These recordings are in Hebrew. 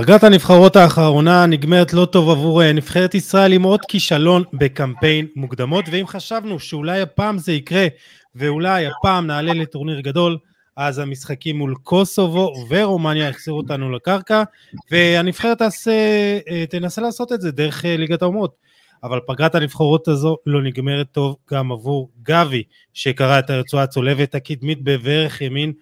פגרת הנבחרות האחרונה נגמרת לא טוב עבור אה, נבחרת ישראל עם עוד כישלון בקמפיין מוקדמות ואם חשבנו שאולי הפעם זה יקרה ואולי הפעם נעלה לטורניר גדול אז המשחקים מול קוסובו ורומניה יחזירו אותנו לקרקע והנבחרת תעשה, אה, תנסה לעשות את זה דרך אה, ליגת האומות. אבל פגרת הנבחרות הזו לא נגמרת טוב גם עבור גבי שקרא את הרצועה הצולבת הקדמית בברך ימין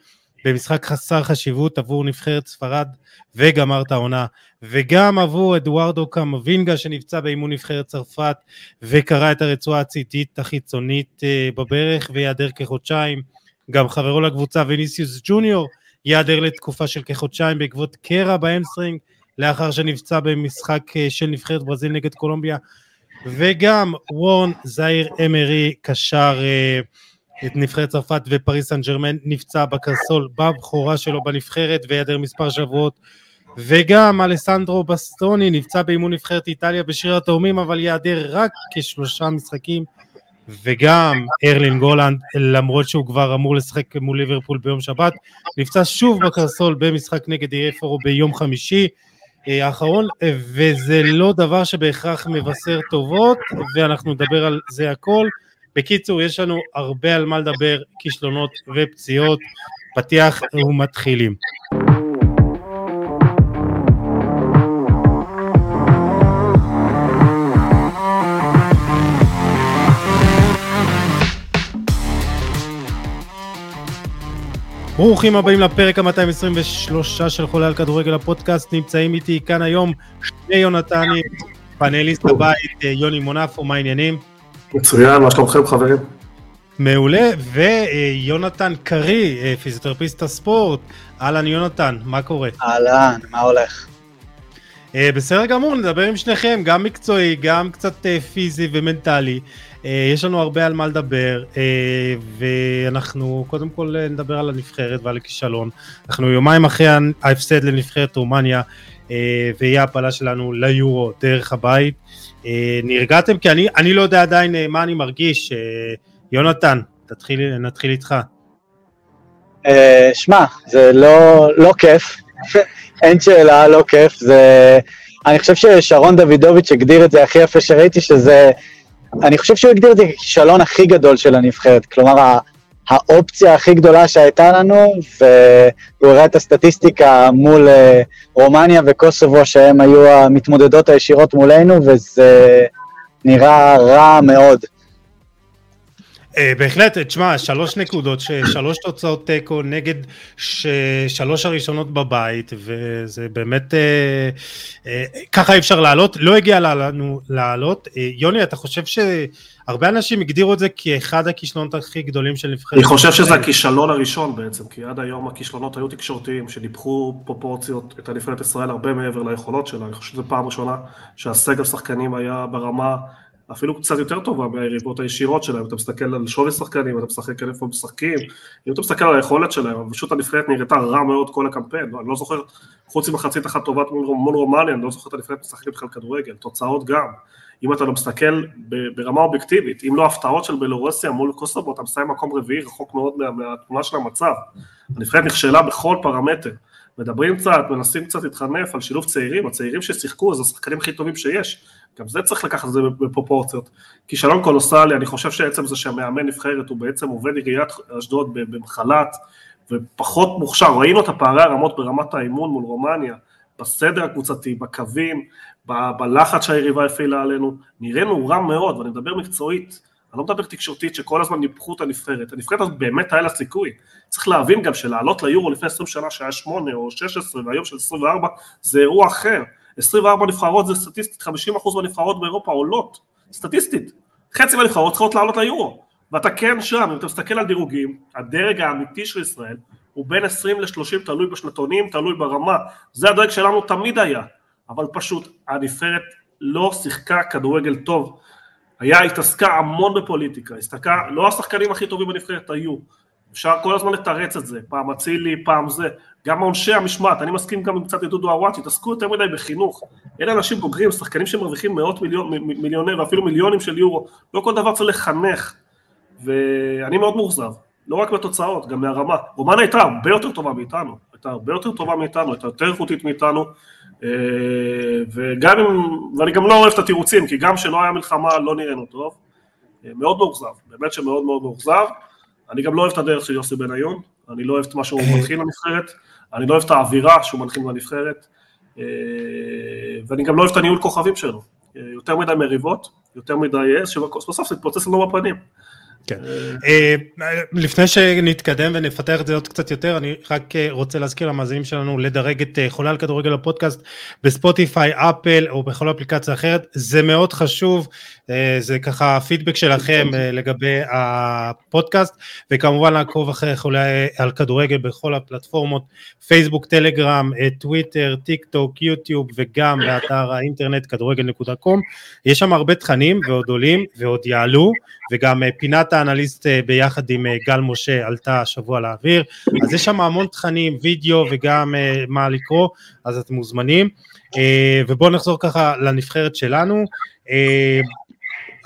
במשחק חסר חשיבות עבור נבחרת ספרד וגמר את העונה וגם עבור אדוארדו קמבינגה שנפצע באימון נבחרת צרפת וקרע את הרצועה הצידית החיצונית אה, בברך ויעדר כחודשיים. גם חברו לקבוצה ויניסיוס ג'וניור ייעדר לתקופה של כחודשיים בעקבות קרע ב hamstring לאחר שנפצע במשחק אה, של נבחרת ברזיל נגד קולומביה. וגם וורן זאיר אמרי קשר אה, את נבחרת צרפת ופריס סן ג'רמן נפצע בקרסול בבכורה שלו בנבחרת ויעדר מספר שבועות. וגם אלסנדרו בסטוני נפצע באימון נבחרת איטליה בשיר התאומים אבל ייעדר רק כשלושה משחקים. וגם ארלין גולנד למרות שהוא כבר אמור לשחק מול ליברפול ביום שבת נפצע שוב בקרסול במשחק נגד אירפורו ביום חמישי אה, האחרון וזה לא דבר שבהכרח מבשר טובות ואנחנו נדבר על זה הכל בקיצור, יש לנו הרבה על מה לדבר, כישלונות ופציעות, פתיח ומתחילים. ברוכים הבאים לפרק ה-223 של חולה על כדורגל הפודקאסט, נמצאים איתי כאן היום שני יונתנים, פאנליסט הבית יוני מונפו, מה העניינים? מצוין, מה שלומכם חברים? מעולה, ויונתן קרי, אה, פיזיותרפיסט הספורט, אהלן יונתן, מה קורה? אהלן, מה הולך? אה, בסדר גמור, נדבר עם שניכם, גם מקצועי, גם קצת אה, פיזי ומנטלי. יש לנו הרבה על מה לדבר, ואנחנו קודם כל נדבר על הנבחרת ועל הכישלון. אנחנו יומיים אחרי ההפסד לנבחרת רומניה, והיא ההפלה שלנו ליורו דרך הבית. אה, נרגעתם? כי אני, אני לא יודע עדיין אה, מה אני מרגיש. אה, יונתן, תתחיל, נתחיל איתך. שמע, זה לא, לא כיף, אין שאלה, לא כיף. זה... אני חושב ששרון דוידוביץ' הגדיר את זה הכי יפה שראיתי, שזה... אני חושב שהוא הגדיר את זה ככישלון הכי גדול של הנבחרת. כלומר, האופציה הכי גדולה שהייתה לנו, והוא הראה את הסטטיסטיקה מול אה, רומניה וקוסובו, שהם היו המתמודדות הישירות מולנו, וזה נראה רע מאוד. אה, בהחלט, תשמע, שלוש נקודות, שלוש תוצאות תיקו נגד שלוש הראשונות בבית, וזה באמת, אה, אה, ככה אי אפשר לעלות, לא הגיע לנו לעלות. יוני, אתה חושב שהרבה אנשים הגדירו את זה כאחד הכישלונות הכי גדולים של נבחרת? אני חושב שזה הכישלון הראשון בעצם, כי עד היום הכישלונות היו תקשורתיים, שניפחו פרופורציות את הנבחרת ישראל הרבה מעבר ליכולות שלה, אני חושב שזו פעם ראשונה שהסגל שחקנים היה ברמה אפילו קצת יותר טובה מהיריבות הישירות שלהם, אתה מסתכל על שווי שחקנים, אתה משחק על איפה משחקים, אם אתה מסתכל על היכולת שלהם, פשוט הנבחרת נראתה רע מאוד כל הקמפיין, אני לא זוכר, חוץ ממחצית אחת מול, מול רומניה, אני לא זוכר את הנבחרת משחקת בכלל כדורגל, תוצאות גם, אם אתה לא מסתכל ברמה אובייקטיבית, אם לא הפתעות של בלורוסיה מול קוסובו, אתה מסיים מקום רביעי, רחוק מאוד מה, מהתמונה של המצב, הנבחרת נכשלה בכל פרמטר, מדברים קצת, מנסים קצת להתחנף על שילוב צעירים, הצעירים ששיחקו זה השחקנים הכי טובים שיש, גם זה צריך לקחת את זה בפרופורציות. כישלון קולוסלי, אני חושב שעצם זה שהמאמן נבחרת הוא בעצם עובד עיריית אשדוד במחלת ופחות מוכשר, ראינו את הפערי הרמות ברמת האימון מול רומניה, בסדר הקבוצתי, בקווים, בלחץ שהיריבה הפעילה עלינו, נראינו רע מאוד, ואני מדבר מקצועית, אני לא מדבר תקשורתית שכל הזמן ניפחו את הנבחרת, הנבחרת הזאת באמת היה לה סיכוי, צריך להבין גם שלעלות ליורו לפני 20 שנה שהיה 8 או 16 והיום של 24 זה אירוע אחר, 24 נבחרות זה סטטיסטית, 50% מהנבחרות באירופה עולות, סטטיסטית, חצי מהנבחרות צריכות לעלות ליורו, ואתה כן שם, אם אתה מסתכל על דירוגים, הדרג האמיתי של ישראל הוא בין 20 ל-30, תלוי בשנתונים, תלוי ברמה, זה הדרג שלנו תמיד היה, אבל פשוט הנבחרת לא שיחקה כדורגל טוב, היה, התעסקה המון בפוליטיקה, הסתכלה, לא השחקנים הכי טובים בנבחרת היו, אפשר כל הזמן לתרץ את זה, פעם אצילי, פעם זה, גם עונשי המשמעת, אני מסכים גם עם קצת את דודו עוואטי, תעסקו יותר מדי בחינוך, אלה אנשים בוגרים, שחקנים שמרוויחים מאות מיליון, מיליוני ואפילו מיליונים של יורו, לא כל דבר צריך לחנך, ואני מאוד מאוכזב, לא רק בתוצאות, גם מהרמה, רומנה הייתה הרבה יותר טובה מאיתנו, הייתה הרבה יותר טובה מאיתנו, הייתה יותר איכותית מאיתנו, וגם אם, ואני גם לא אוהב את התירוצים, כי גם כשלא היה מלחמה לא נראינו טוב. מאוד מאוכזב, באמת שמאוד מאוד מאוכזב. אני גם לא אוהב את הדרך של יוסי בניון, אני לא אוהב את מה שהוא מנחיל לנבחרת, אני לא אוהב את האווירה שהוא מנחיל לנבחרת, ואני גם לא אוהב את הניהול כוכבים שלו. יותר מדי מריבות, יותר מדי אס, שבסוף זה יתפוצץ לנו בפנים. כן. אה, לפני שנתקדם ונפתח את זה עוד קצת יותר, אני רק אה, רוצה להזכיר למאזינים שלנו לדרג את אה, חולה על כדורגל הפודקאסט בספוטיפיי, אפל או בכל אפליקציה אחרת, זה מאוד חשוב, זה ככה הפידבק שלכם לגבי הפודקאסט, וכמובן לעקוב אחרי חולה על כדורגל בכל הפלטפורמות, פייסבוק, טלגרם, טוויטר, טיק טוק, יוטיוב וגם באתר האינטרנט כדורגל.קום, יש שם הרבה תכנים ועוד עולים ועוד יעלו, וגם פינת האנליסט אה, ביחד עם אה, גל משה עלתה השבוע לאוויר, אז יש שם המון תכנים, וידאו וגם אה, מה לקרוא, אז אתם מוזמנים. ובואו נחזור ככה לנבחרת שלנו.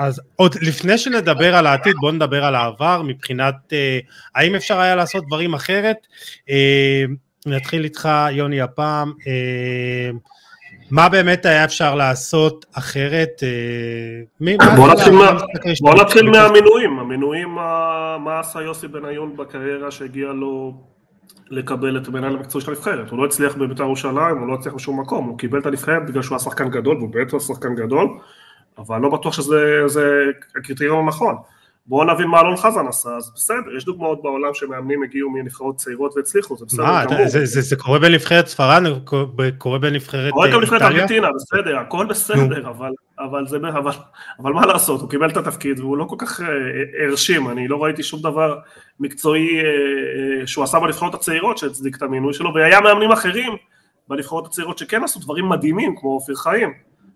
אז עוד לפני שנדבר על העתיד, בואו נדבר על העבר מבחינת האם אפשר היה לעשות דברים אחרת. נתחיל איתך, יוני, הפעם. מה באמת היה אפשר לעשות אחרת? אה, בוא נתחיל מהמינויים, המינויים, מה עשה יוסי בניון בקריירה שהגיע לו לקבל את המנהל המקצועי של הנבחרת, הוא לא הצליח בבית"ר ירושלים, הוא לא הצליח בשום מקום, הוא קיבל את הנבחרת בגלל שהוא היה שחקן גדול, והוא בעצם שחקן גדול, אבל לא בטוח שזה הקריטריון הנכון. בואו נבין מה אלון חזן עשה, אז בסדר, יש דוגמאות בעולם שמאמנים הגיעו מנבחרות צעירות והצליחו, זה בסדר מה, גמור. זה, זה, זה קורה בנבחרת ספרד, קורה בנבחרת איטליה? קורה גם בנבחרת ארגנטינה, בסדר, הכל בסדר, אבל, אבל, זה, אבל, אבל מה לעשות, הוא קיבל את התפקיד והוא לא כל כך אה, הרשים, אני לא ראיתי שום דבר מקצועי אה, אה, שהוא עשה בנבחרות הצעירות שהצדיק את המינוי שלו, והיה מאמנים אחרים בנבחרות הצעירות שכן עשו דברים מדהימים, כמו אופיר חיים,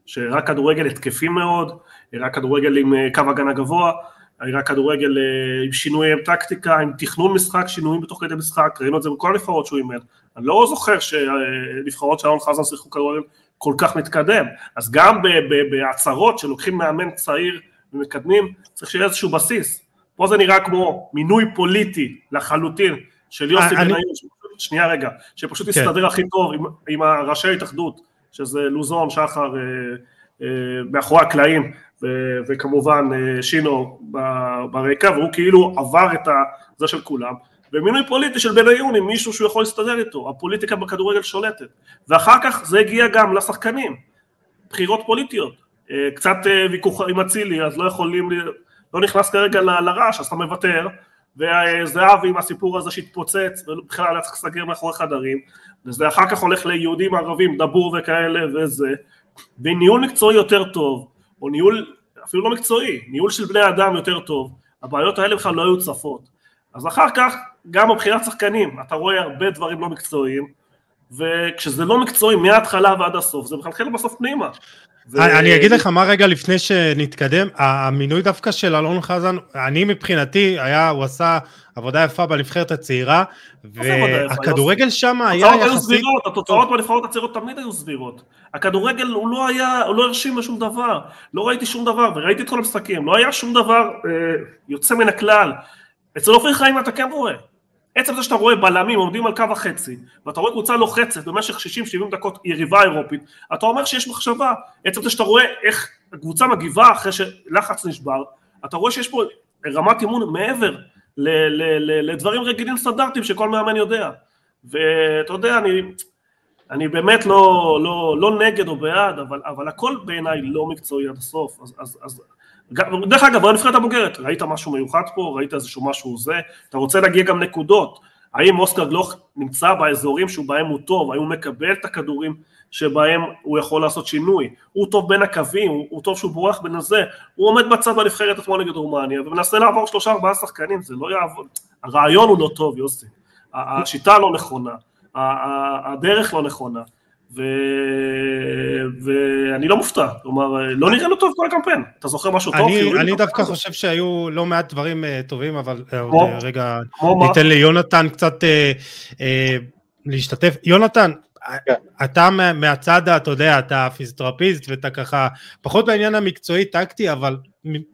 שהראה כדורגל התקפי מאוד, הראה כדורגל עם קו הגנה גבוה, היה כדורגל אה, עם שינויי טקטיקה, עם תכנון משחק, שינויים בתוך כדי משחק, ראינו את זה בכל הנבחרות שהוא אימן. אני לא זוכר שנבחרות של אלון חזן שיחקו כדורגל כל כך מתקדם, אז גם בהצהרות שלוקחים מאמן צעיר ומקדמים, צריך שיהיה איזשהו בסיס. פה זה נראה כמו מינוי פוליטי לחלוטין של יוסי אה, בניון, שנייה רגע, שפשוט כן. יסתדר הכי טוב עם, עם ראשי ההתאחדות, שזה לוזון, שחר, אה, מאחורי הקלעים, וכמובן אה, שינו ברקע, והוא כאילו עבר את זה של כולם, ומינוי פוליטי של בניון עם מישהו שהוא יכול להסתדר איתו, הפוליטיקה בכדורגל שולטת, ואחר כך זה הגיע גם לשחקנים, בחירות פוליטיות, אה, קצת אה, ויכוח עם אצילי, אז לא יכולים, לא נכנס כרגע לרעש, אז אתה מוותר, וזהבי עם הסיפור הזה שהתפוצץ, ובכלל היה צריך לסגר מאחורי חדרים, וזה אחר כך הולך ליהודים ערבים, דבור וכאלה וזה, וניהול מקצועי יותר טוב, או ניהול אפילו לא מקצועי, ניהול של בני אדם יותר טוב, הבעיות האלה בכלל לא היו צפות. אז אחר כך, גם מבחינת שחקנים, אתה רואה הרבה דברים לא מקצועיים, וכשזה לא מקצועי מההתחלה ועד הסוף, זה מחלחל בסוף פנימה. ו... אני אגיד לך מה רגע לפני שנתקדם, המינוי דווקא של אלון חזן, אני מבחינתי, היה, הוא עשה עבודה יפה בנבחרת הצעירה, והכדורגל שם היה יחסית... סבירות, התוצאות בנבחרות הצעירות תמיד היו סבירות. הכדורגל הוא לא היה, הוא לא הרשים בשום דבר, לא ראיתי שום דבר, וראיתי את כל המשחקים, לא היה שום דבר אה, יוצא מן הכלל. אצל אופיר חיים אתה כן רואה. עצם זה שאתה רואה בלמים עומדים על קו החצי, ואתה רואה קבוצה לוחצת במשך 60-70 דקות יריבה אירופית, אתה אומר שיש מחשבה. עצם זה שאתה רואה איך הקבוצה מגיבה אחרי שלחץ נשבר, אתה רואה שיש פה רמת אימון מעבר לדברים רגילים סטנדרטיים שכל מאמן יודע. ואתה יודע, אני, אני באמת לא, לא, לא נגד או בעד, אבל, אבל הכל בעיניי לא מקצועי עד הסוף. אז, אז, אז דרך אגב, בנבחרת הבוגרת, ראית משהו מיוחד פה, ראית איזשהו משהו זה, אתה רוצה להגיע גם נקודות, האם אוסקר גלוך נמצא באזורים שבהם הוא טוב, האם הוא מקבל את הכדורים שבהם הוא יכול לעשות שינוי, הוא טוב בין הקווים, הוא, הוא טוב שהוא בורח בין הזה, הוא עומד בצד בנבחרת אתמול נגד רומניה ומנסה לעבור שלושה ארבעה שחקנים, זה לא יעבוד, הרעיון הוא לא טוב יוסי, השיטה לא נכונה, הדרך לא נכונה, ו... ואני לא מופתע, כלומר, לא נראה לו טוב כל הקמפיין, אתה זוכר משהו טוב? אני, אני דווקא טוב. חושב שהיו לא מעט דברים uh, טובים, אבל uh, כמו, רגע, כמו ניתן מה? ליונתן קצת uh, uh, להשתתף. יונתן, כן. אתה מהצד, אתה יודע, אתה פיזיותרפיסט ואתה ככה, פחות בעניין המקצועי טקטי, אבל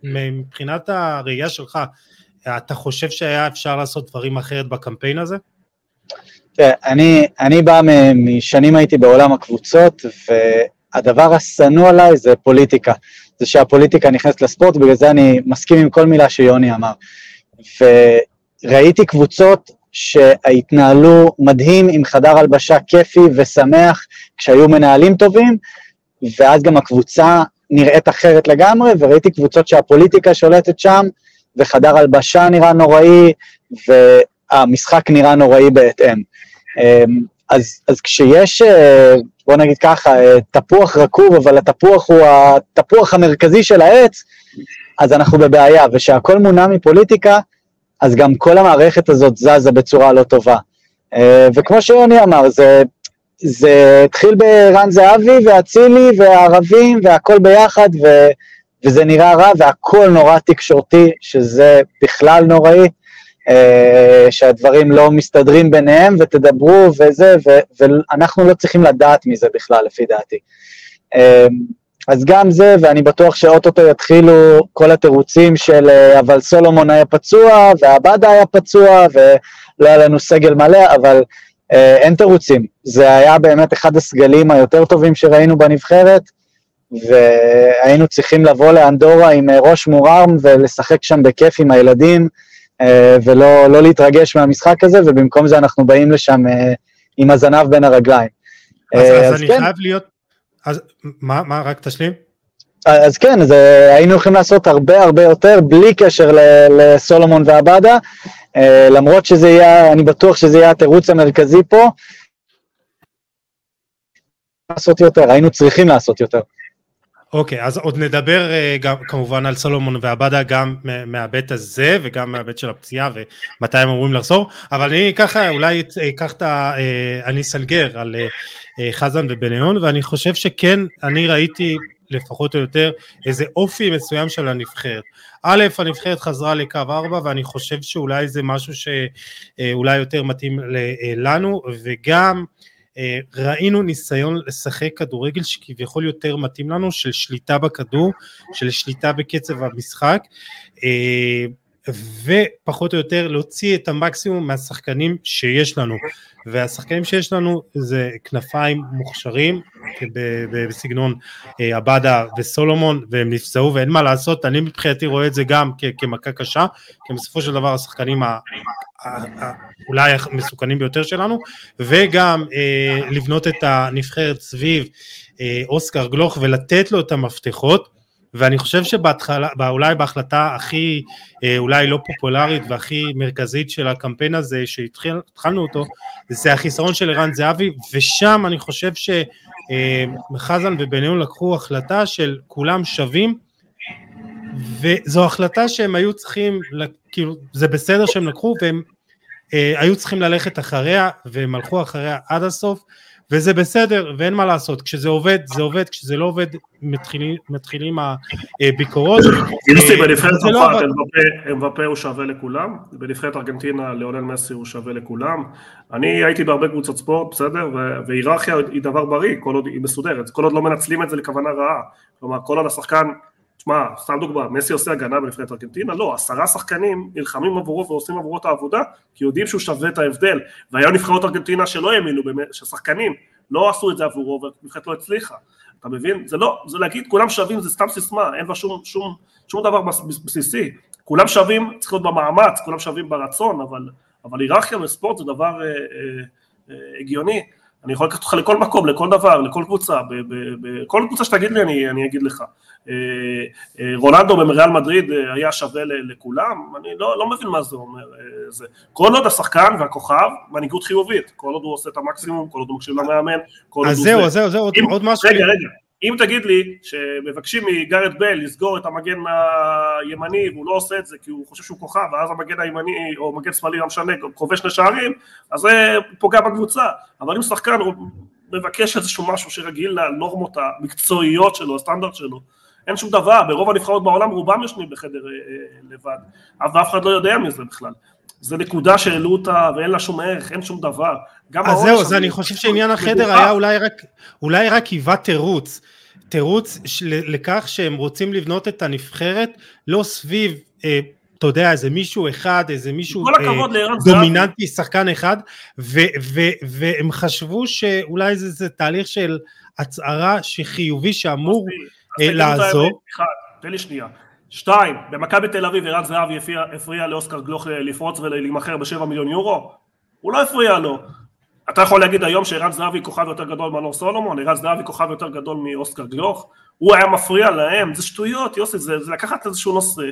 מבחינת הראייה שלך, אתה חושב שהיה אפשר לעשות דברים אחרת בקמפיין הזה? תראה, אני, אני בא משנים הייתי בעולם הקבוצות, והדבר השנוא עליי זה פוליטיקה. זה שהפוליטיקה נכנסת לספורט, בגלל זה אני מסכים עם כל מילה שיוני אמר. וראיתי קבוצות שהתנהלו מדהים עם חדר הלבשה כיפי ושמח כשהיו מנהלים טובים, ואז גם הקבוצה נראית אחרת לגמרי, וראיתי קבוצות שהפוליטיקה שולטת שם, וחדר הלבשה נראה נוראי, והמשחק נראה נוראי בהתאם. אמ, אז, אז כשיש, אה, בוא נגיד ככה, אה, תפוח רקוב, אבל התפוח הוא התפוח המרכזי של העץ, אז אנחנו בבעיה, ושהכול מונע מפוליטיקה, אז גם כל המערכת הזאת זזה בצורה לא טובה. אה, וכמו שיוני אמר, זה, זה התחיל ברן זהבי ואצילי והערבים והכל ביחד, ו, וזה נראה רע והכל נורא תקשורתי, שזה בכלל נוראי. אה, שהדברים לא מסתדרים ביניהם ותדברו וזה, ו, ואנחנו לא צריכים לדעת מזה בכלל, לפי דעתי. אה, אז גם זה, ואני בטוח שאו-טו-טו יתחילו כל התירוצים של אה, אבל סולומון היה פצוע, ועבדה היה פצוע, ולא היה לנו סגל מלא, אבל אין תירוצים. זה היה באמת אחד הסגלים היותר טובים שראינו בנבחרת, והיינו צריכים לבוא לאנדורה עם ראש מורם ולשחק שם בכיף עם הילדים, ולא לא להתרגש מהמשחק הזה, ובמקום זה אנחנו באים לשם אה, עם הזנב בין הרגליים. אז, אז, אז אני כן. חייב להיות, אז מה, מה, רק תשלים? אז כן, אז היינו יכולים לעשות הרבה הרבה יותר בלי קשר לסולומון ועבדה, למרות שזה יהיה, אני בטוח שזה יהיה התירוץ המרכזי פה, לעשות יותר, היינו צריכים לעשות יותר. אוקיי, אז עוד נדבר uh, גם כמובן על סולומון ועבדה גם מההיבט הזה וגם מההיבט של הפציעה ומתי הם אמורים לחזור, אבל אני ככה אולי אקח את ה... Uh, אני אסנגר על חזן ובניון ואני חושב שכן, אני ראיתי לפחות או יותר איזה אופי מסוים של הנבחרת. א', הנבחרת חזרה לקו 4 ואני חושב שאולי זה משהו שאולי יותר מתאים לנו וגם אה, ראינו ניסיון לשחק כדורגל שכביכול יותר מתאים לנו, של שליטה בכדור, של שליטה בקצב המשחק, אה, ופחות או יותר להוציא את המקסימום מהשחקנים שיש לנו. והשחקנים שיש לנו זה כנפיים מוכשרים בסגנון אה, עבדה וסולומון והם נפצעו ואין מה לעשות, אני מבחינתי רואה את זה גם כמכה קשה, כי בסופו של דבר השחקנים אולי המסוכנים ביותר שלנו, וגם אה, לבנות את הנבחרת סביב אה, אוסקר גלוך ולתת לו את המפתחות. ואני חושב שבהתחלה, אולי בהחלטה הכי, אה, אולי לא פופולרית והכי מרכזית של הקמפיין הזה, שהתחלנו אותו, זה החיסרון של ערן זהבי, ושם אני חושב שחזן אה, ובניון לקחו החלטה של כולם שווים, וזו החלטה שהם היו צריכים, כאילו, זה בסדר שהם לקחו, והם אה, היו צריכים ללכת אחריה, והם הלכו אחריה עד הסוף, וזה בסדר ואין מה לעשות, כשזה עובד זה עובד, כשזה לא עובד מתחילים, מתחילים הביקורות. יוסי בנבחרת לא צרפת אמבפה הוא שווה לכולם, בנבחרת ארגנטינה ליאונל מסי הוא שווה לכולם, אני הייתי בהרבה קבוצות ספורט, בסדר, והיררכיה היא דבר בריא, כל עוד היא מסודרת, כל עוד לא מנצלים את זה לכוונה רעה, כלומר כל עוד השחקן תשמע, סתם דוגמה, מסי עושה הגנה בנבחרת ארגנטינה? לא, עשרה שחקנים נלחמים עבורו ועושים עבורו את העבודה, כי יודעים שהוא שווה את ההבדל. והיו נבחרות ארגנטינה שלא האמינו, ששחקנים לא עשו את זה עבורו והנבחרת לא הצליחה. אתה מבין? זה לא, זה להגיד כולם שווים זה סתם סיסמה, אין בה שום, שום, שום דבר בסיסי. כולם שווים, צריך להיות במאמץ, כולם שווים ברצון, אבל, אבל היררכיה בספורט זה דבר אה, אה, אה, הגיוני. אני יכול לקחת אותך לכל מקום, לכל דבר, לכל קבוצה, בכל קבוצה שתגיד לי אני, אני אגיד לך. אה, אה, רונלדו במריאל מדריד אה, היה שווה לכולם, אני לא, לא מבין מה זה אומר. זה. כל עוד השחקן והכוכב, מנהיגות חיובית, כל עוד הוא עושה את המקסימום, כל עוד הוא מקשיב למאמן, כל עוד הוא... אז זהו, זהו, זהו, עוד משהו. רגע, רגע, אם תגיד לי שמבקשים מגארד בל לסגור את המגן הימני והוא לא עושה את זה כי הוא חושב שהוא כוכב ואז המגן הימני או מגן שמאלי לא משנה כובש שני שערים אז זה פוגע בקבוצה. אבל אם שחקן מבקש איזשהו משהו שרגיל לנורמות המקצועיות שלו, הסטנדרט שלו אין שום דבר, ברוב הנבחרות בעולם רובם ישנים בחדר אה, אה, לבד. ואף אחד לא יודע מזה בכלל זה נקודה שהעלו אותה ואין לה שום ערך, אין שום דבר. אז זהו, אז אני חושב שעניין החדר היה אולי רק, אולי רק היווה תירוץ. תירוץ לכך שהם רוצים לבנות את הנבחרת לא סביב אה, אתה יודע, איזה מישהו אחד, איזה מישהו זהבי. דומיננטי, שחקן אחד, ו- ו- והם חשבו שאולי זה, זה תהליך של הצהרה שחיובי שאמור אה, לעזור. תן לי שנייה. שתיים, במכבי תל אביב ערן זהבי הפריע- לאוסקר גלוך לפרוץ ולהימכר בשבע מיליון יורו? הוא לא הפריע לו. אתה יכול להגיד היום שערן זהבי כוכב יותר גדול מנור סולומון, ערן זהבי כוכב יותר גדול מאוסקר גלוך, הוא היה מפריע להם, זה שטויות, יוסי, זה, זה לקחת איזשהו נושא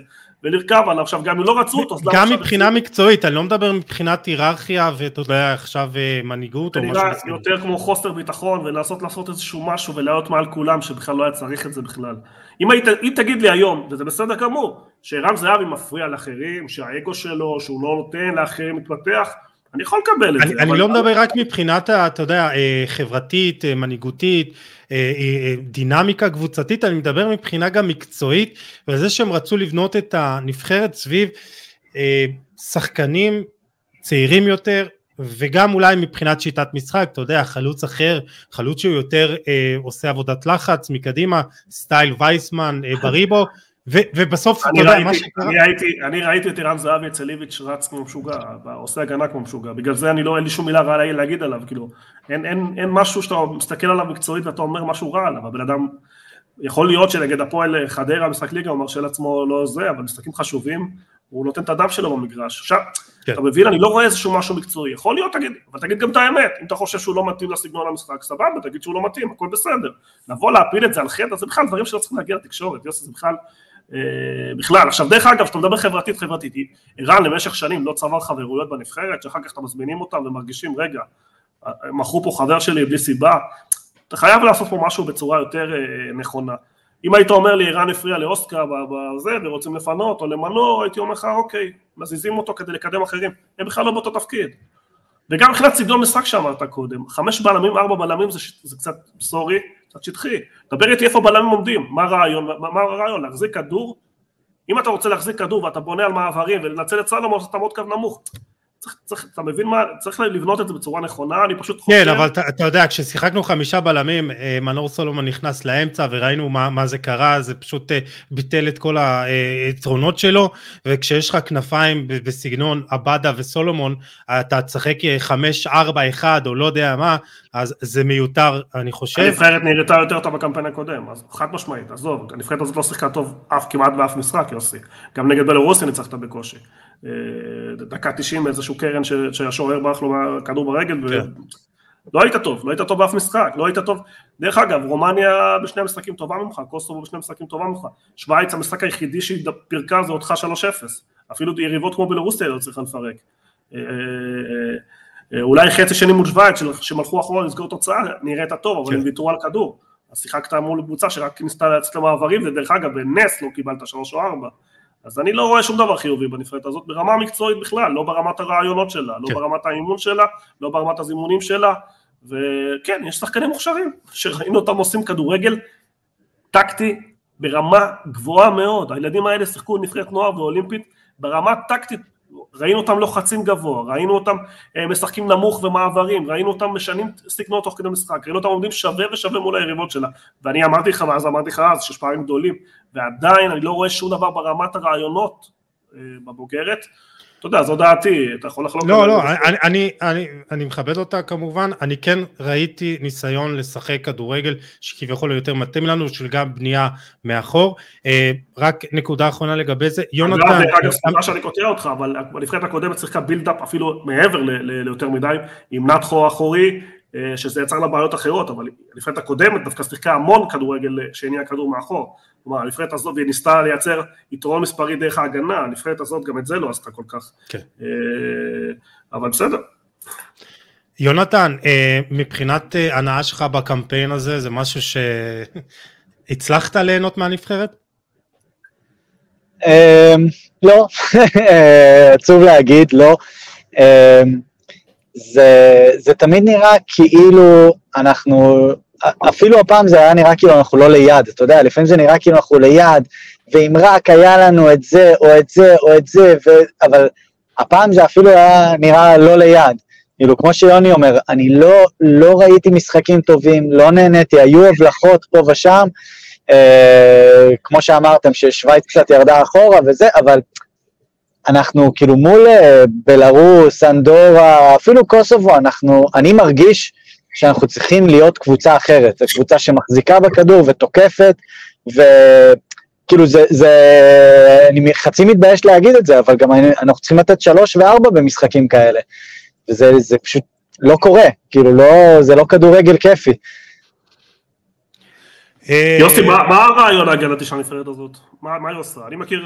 ולרכב עליו, עכשיו גם אם לא רצו אותו, אז למה גם עכשיו מבחינה הפסידו? מקצועית, אני לא מדבר מבחינת היררכיה ואתה יודע עכשיו אה, מנהיגות או משהו בסגנון. יותר כמו חוסר ביטחון ולעשות לעשות איזשהו משהו ולהיות מעל כולם שבכלל לא היה צריך את זה בכלל. אם, היית, אם תגיד לי היום, וזה בסדר גמור, שערן זהבי מפריע לאחרים, שהאגו שלו, שהוא לא נותן לאחרים להתפתח, אני יכול לקבל את אני, זה. אני אבל- לא מדבר רק מבחינת, אתה יודע, אה, חברתית, אה, מנהיגותית, אה, דינמיקה קבוצתית, אני מדבר מבחינה גם מקצועית, וזה שהם רצו לבנות את הנבחרת סביב שחקנים צעירים יותר, וגם אולי מבחינת שיטת משחק, אתה יודע, חלוץ אחר, חלוץ שהוא יותר אה, עושה עבודת לחץ מקדימה, סטייל וייסמן, אה, בריבו, ובסוף, אתה יודע, מה שקרה... אני, ראיתי, את ערן זהבי אצל איביץ' רץ כמו משוגע, עושה הגנה כמו משוגע, בגלל זה אני לא, אין לי שום מילה רעה להגיד עליו, כאילו, אין, משהו שאתה מסתכל עליו מקצועית ואתה אומר משהו רע עליו, הבן אדם, יכול להיות שנגד הפועל חדרה, משחק ליגה, הוא מרשה לעצמו לא זה, אבל משחקים חשובים, הוא נותן את הדם שלו במגרש. עכשיו, כן. אתה מבין, אני לא רואה איזשהו משהו מקצועי, יכול להיות, תגיד, אבל תגיד גם את האמת, אם אתה חושב שהוא לא מתאים לסגנון המשחק, סבבה, תגיד שהוא לא מתאים, הכל בסדר. לבוא להפיל את זה על חטא, זה בכלל דברים שלא צריכים להגיע לתקשורת, יוסי, זה בכלל, בכלל. עכשיו, דרך אגב, כשאתה מדבר חברתית חברתית, ערן למשך שנים לא צבר חברויות בנבחרת, שאחר כך אתה מזמינים אותם ומרגישים, רגע, אה, מכרו פה חבר שלי בלי סיבה, אתה חייב לעשות פה משהו בצורה יותר אה, נכונה. אם היית אומר לי ערן הפריע לאוסקר בזה ורוצים לפנות או למנוע, הייתי אומר לך אוקיי, מזיזים אותו כדי לקדם אחרים, הם בכלל לא באותו תפקיד. וגם מבחינת סגנון משחק שאמרת קודם, חמש בלמים, ארבע בלמים זה, זה קצת, סורי, קצת שטחי. דבר איתי איפה בלמים עומדים, מה הרעיון, מה, הרעיון, להחזיק כדור? אם אתה רוצה להחזיק כדור ואתה בונה על מעברים ולנצל את סלומון, אתה מאוד קו נמוך. צריך, צריך, אתה מבין מה, צריך לבנות את זה בצורה נכונה, אני פשוט חושב... כן, אבל אתה, אתה יודע, כששיחקנו חמישה בלמים, אה, מנור סולומון נכנס לאמצע וראינו מה, מה זה קרה, זה פשוט אה, ביטל את כל היתרונות שלו, וכשיש לך כנפיים בסגנון עבדה וסולומון, אתה תשחק אה, חמש, ארבע, אחד, או לא יודע מה, אז זה מיותר, אני חושב. הנבחרת נראתה יותר טוב בקמפיין הקודם, אז חד משמעית, עזוב, הנבחרת הזאת לא שיחקה טוב אף כמעט באף משחק, יוסי. גם נגד בלרוסיה ניצחת בקושי. אה, דקה 90 איזשהו קרן ש- שהשוער ברח לו כדור ברגל, ו... כן. לא היית טוב, לא היית טוב באף משחק, לא היית טוב. דרך אגב, רומניה בשני המשחקים טובה ממך, קוסטובו בשני המשחקים טובה ממך. שווייץ, המשחק היחידי שהיא פירקה זה אותך 3-0. אפילו יריבות כמו בלרוסיה לא צריכה לפרק. אה, אה, אולי חצי שני מול שווייץ, שהם הלכו אחורה לסגור תוצאה, נראית טוב, אבל כן. הם ויתרו על כדור. אז שיחקת מול קבוצה שרק ניסתה לצאת למעברים, ודרך אגב, בנס לא קיבלת שלוש או ארבע. אז אני לא רואה שום דבר חיובי בנבחרת הזאת, ברמה המקצועית בכלל, לא ברמת הרעיונות שלה, לא כן. ברמת האימון שלה, לא ברמת הזימונים שלה, וכן, יש שחקנים מוכשרים, שראינו אותם עושים כדורגל טקטי ברמה גבוהה מאוד, הילדים האלה שיחקו נבחרת נוער ואולימפית ברמה טקטית, ראינו אותם לוחצים גבוה, ראינו אותם אה, משחקים נמוך ומעברים, ראינו אותם משנים סגנון תוך כדי משחק, ראינו אותם עומדים שווה ושווה מול היריבות שלה, ואני אמרתי לך, ואז אמרתי לך אז, שיש פערים גדולים, ועדיין אני לא רואה שום דבר ברמת הרעיונות אה, בבוגרת, אתה יודע, זו דעתי, אתה יכול לחלוק לא. לא, אני, אני, אני, אני מכבד אותה כמובן, אני כן ראיתי ניסיון לשחק כדורגל שכביכול יותר מתאים לנו, של גם בנייה מאחור. אה, רק נקודה אחרונה לגבי זה, יונתן, דרך אגב, סליחה שאני קוטע אותך, אבל בנבחרת הקודמת שיחקה בילדאפ אפילו מעבר ל- ל- ליותר מדי, עם נתחו אחורי, אה, שזה יצר לה בעיות אחרות, אבל הנבחרת הקודמת דווקא שיחקה המון כדורגל אה, שהניע כדור מאחור. כלומר, הנבחרת הזאת, ניסתה לייצר יתרון מספרי דרך ההגנה, הנבחרת הזאת גם את זה לא עשתה כל כך. כן. אה, אבל בסדר. יונתן, אה, מבחינת אה, הנאה שלך בקמפיין הזה, זה משהו שהצלחת ליהנות מהנבחרת? אמ, לא, עצוב להגיד, לא. אמ, זה, זה תמיד נראה כאילו אנחנו, אפילו הפעם זה היה נראה כאילו אנחנו לא ליד, אתה יודע, לפעמים זה נראה כאילו אנחנו ליד, ואם רק היה לנו את זה, או את זה, או את זה, ו... אבל הפעם זה אפילו היה נראה לא ליד. כאילו, כמו שיוני אומר, אני לא, לא ראיתי משחקים טובים, לא נהניתי, היו הבלחות פה ושם, אה, כמו שאמרתם, ששווייץ קצת ירדה אחורה וזה, אבל אנחנו כאילו מול אה, בלרוס, אנדורה, אפילו קוסובו, אנחנו, אני מרגיש שאנחנו צריכים להיות קבוצה אחרת, זו קבוצה שמחזיקה בכדור ותוקפת, וכאילו זה, זה, אני חצי מתבייש להגיד את זה, אבל גם אנחנו צריכים לתת שלוש וארבע במשחקים כאלה, וזה פשוט לא קורה, כאילו לא, זה לא כדורגל כיפי. אה, יוסי, מה הרעיון ההגנתי של הנבחרת הזאת? מה היא עושה?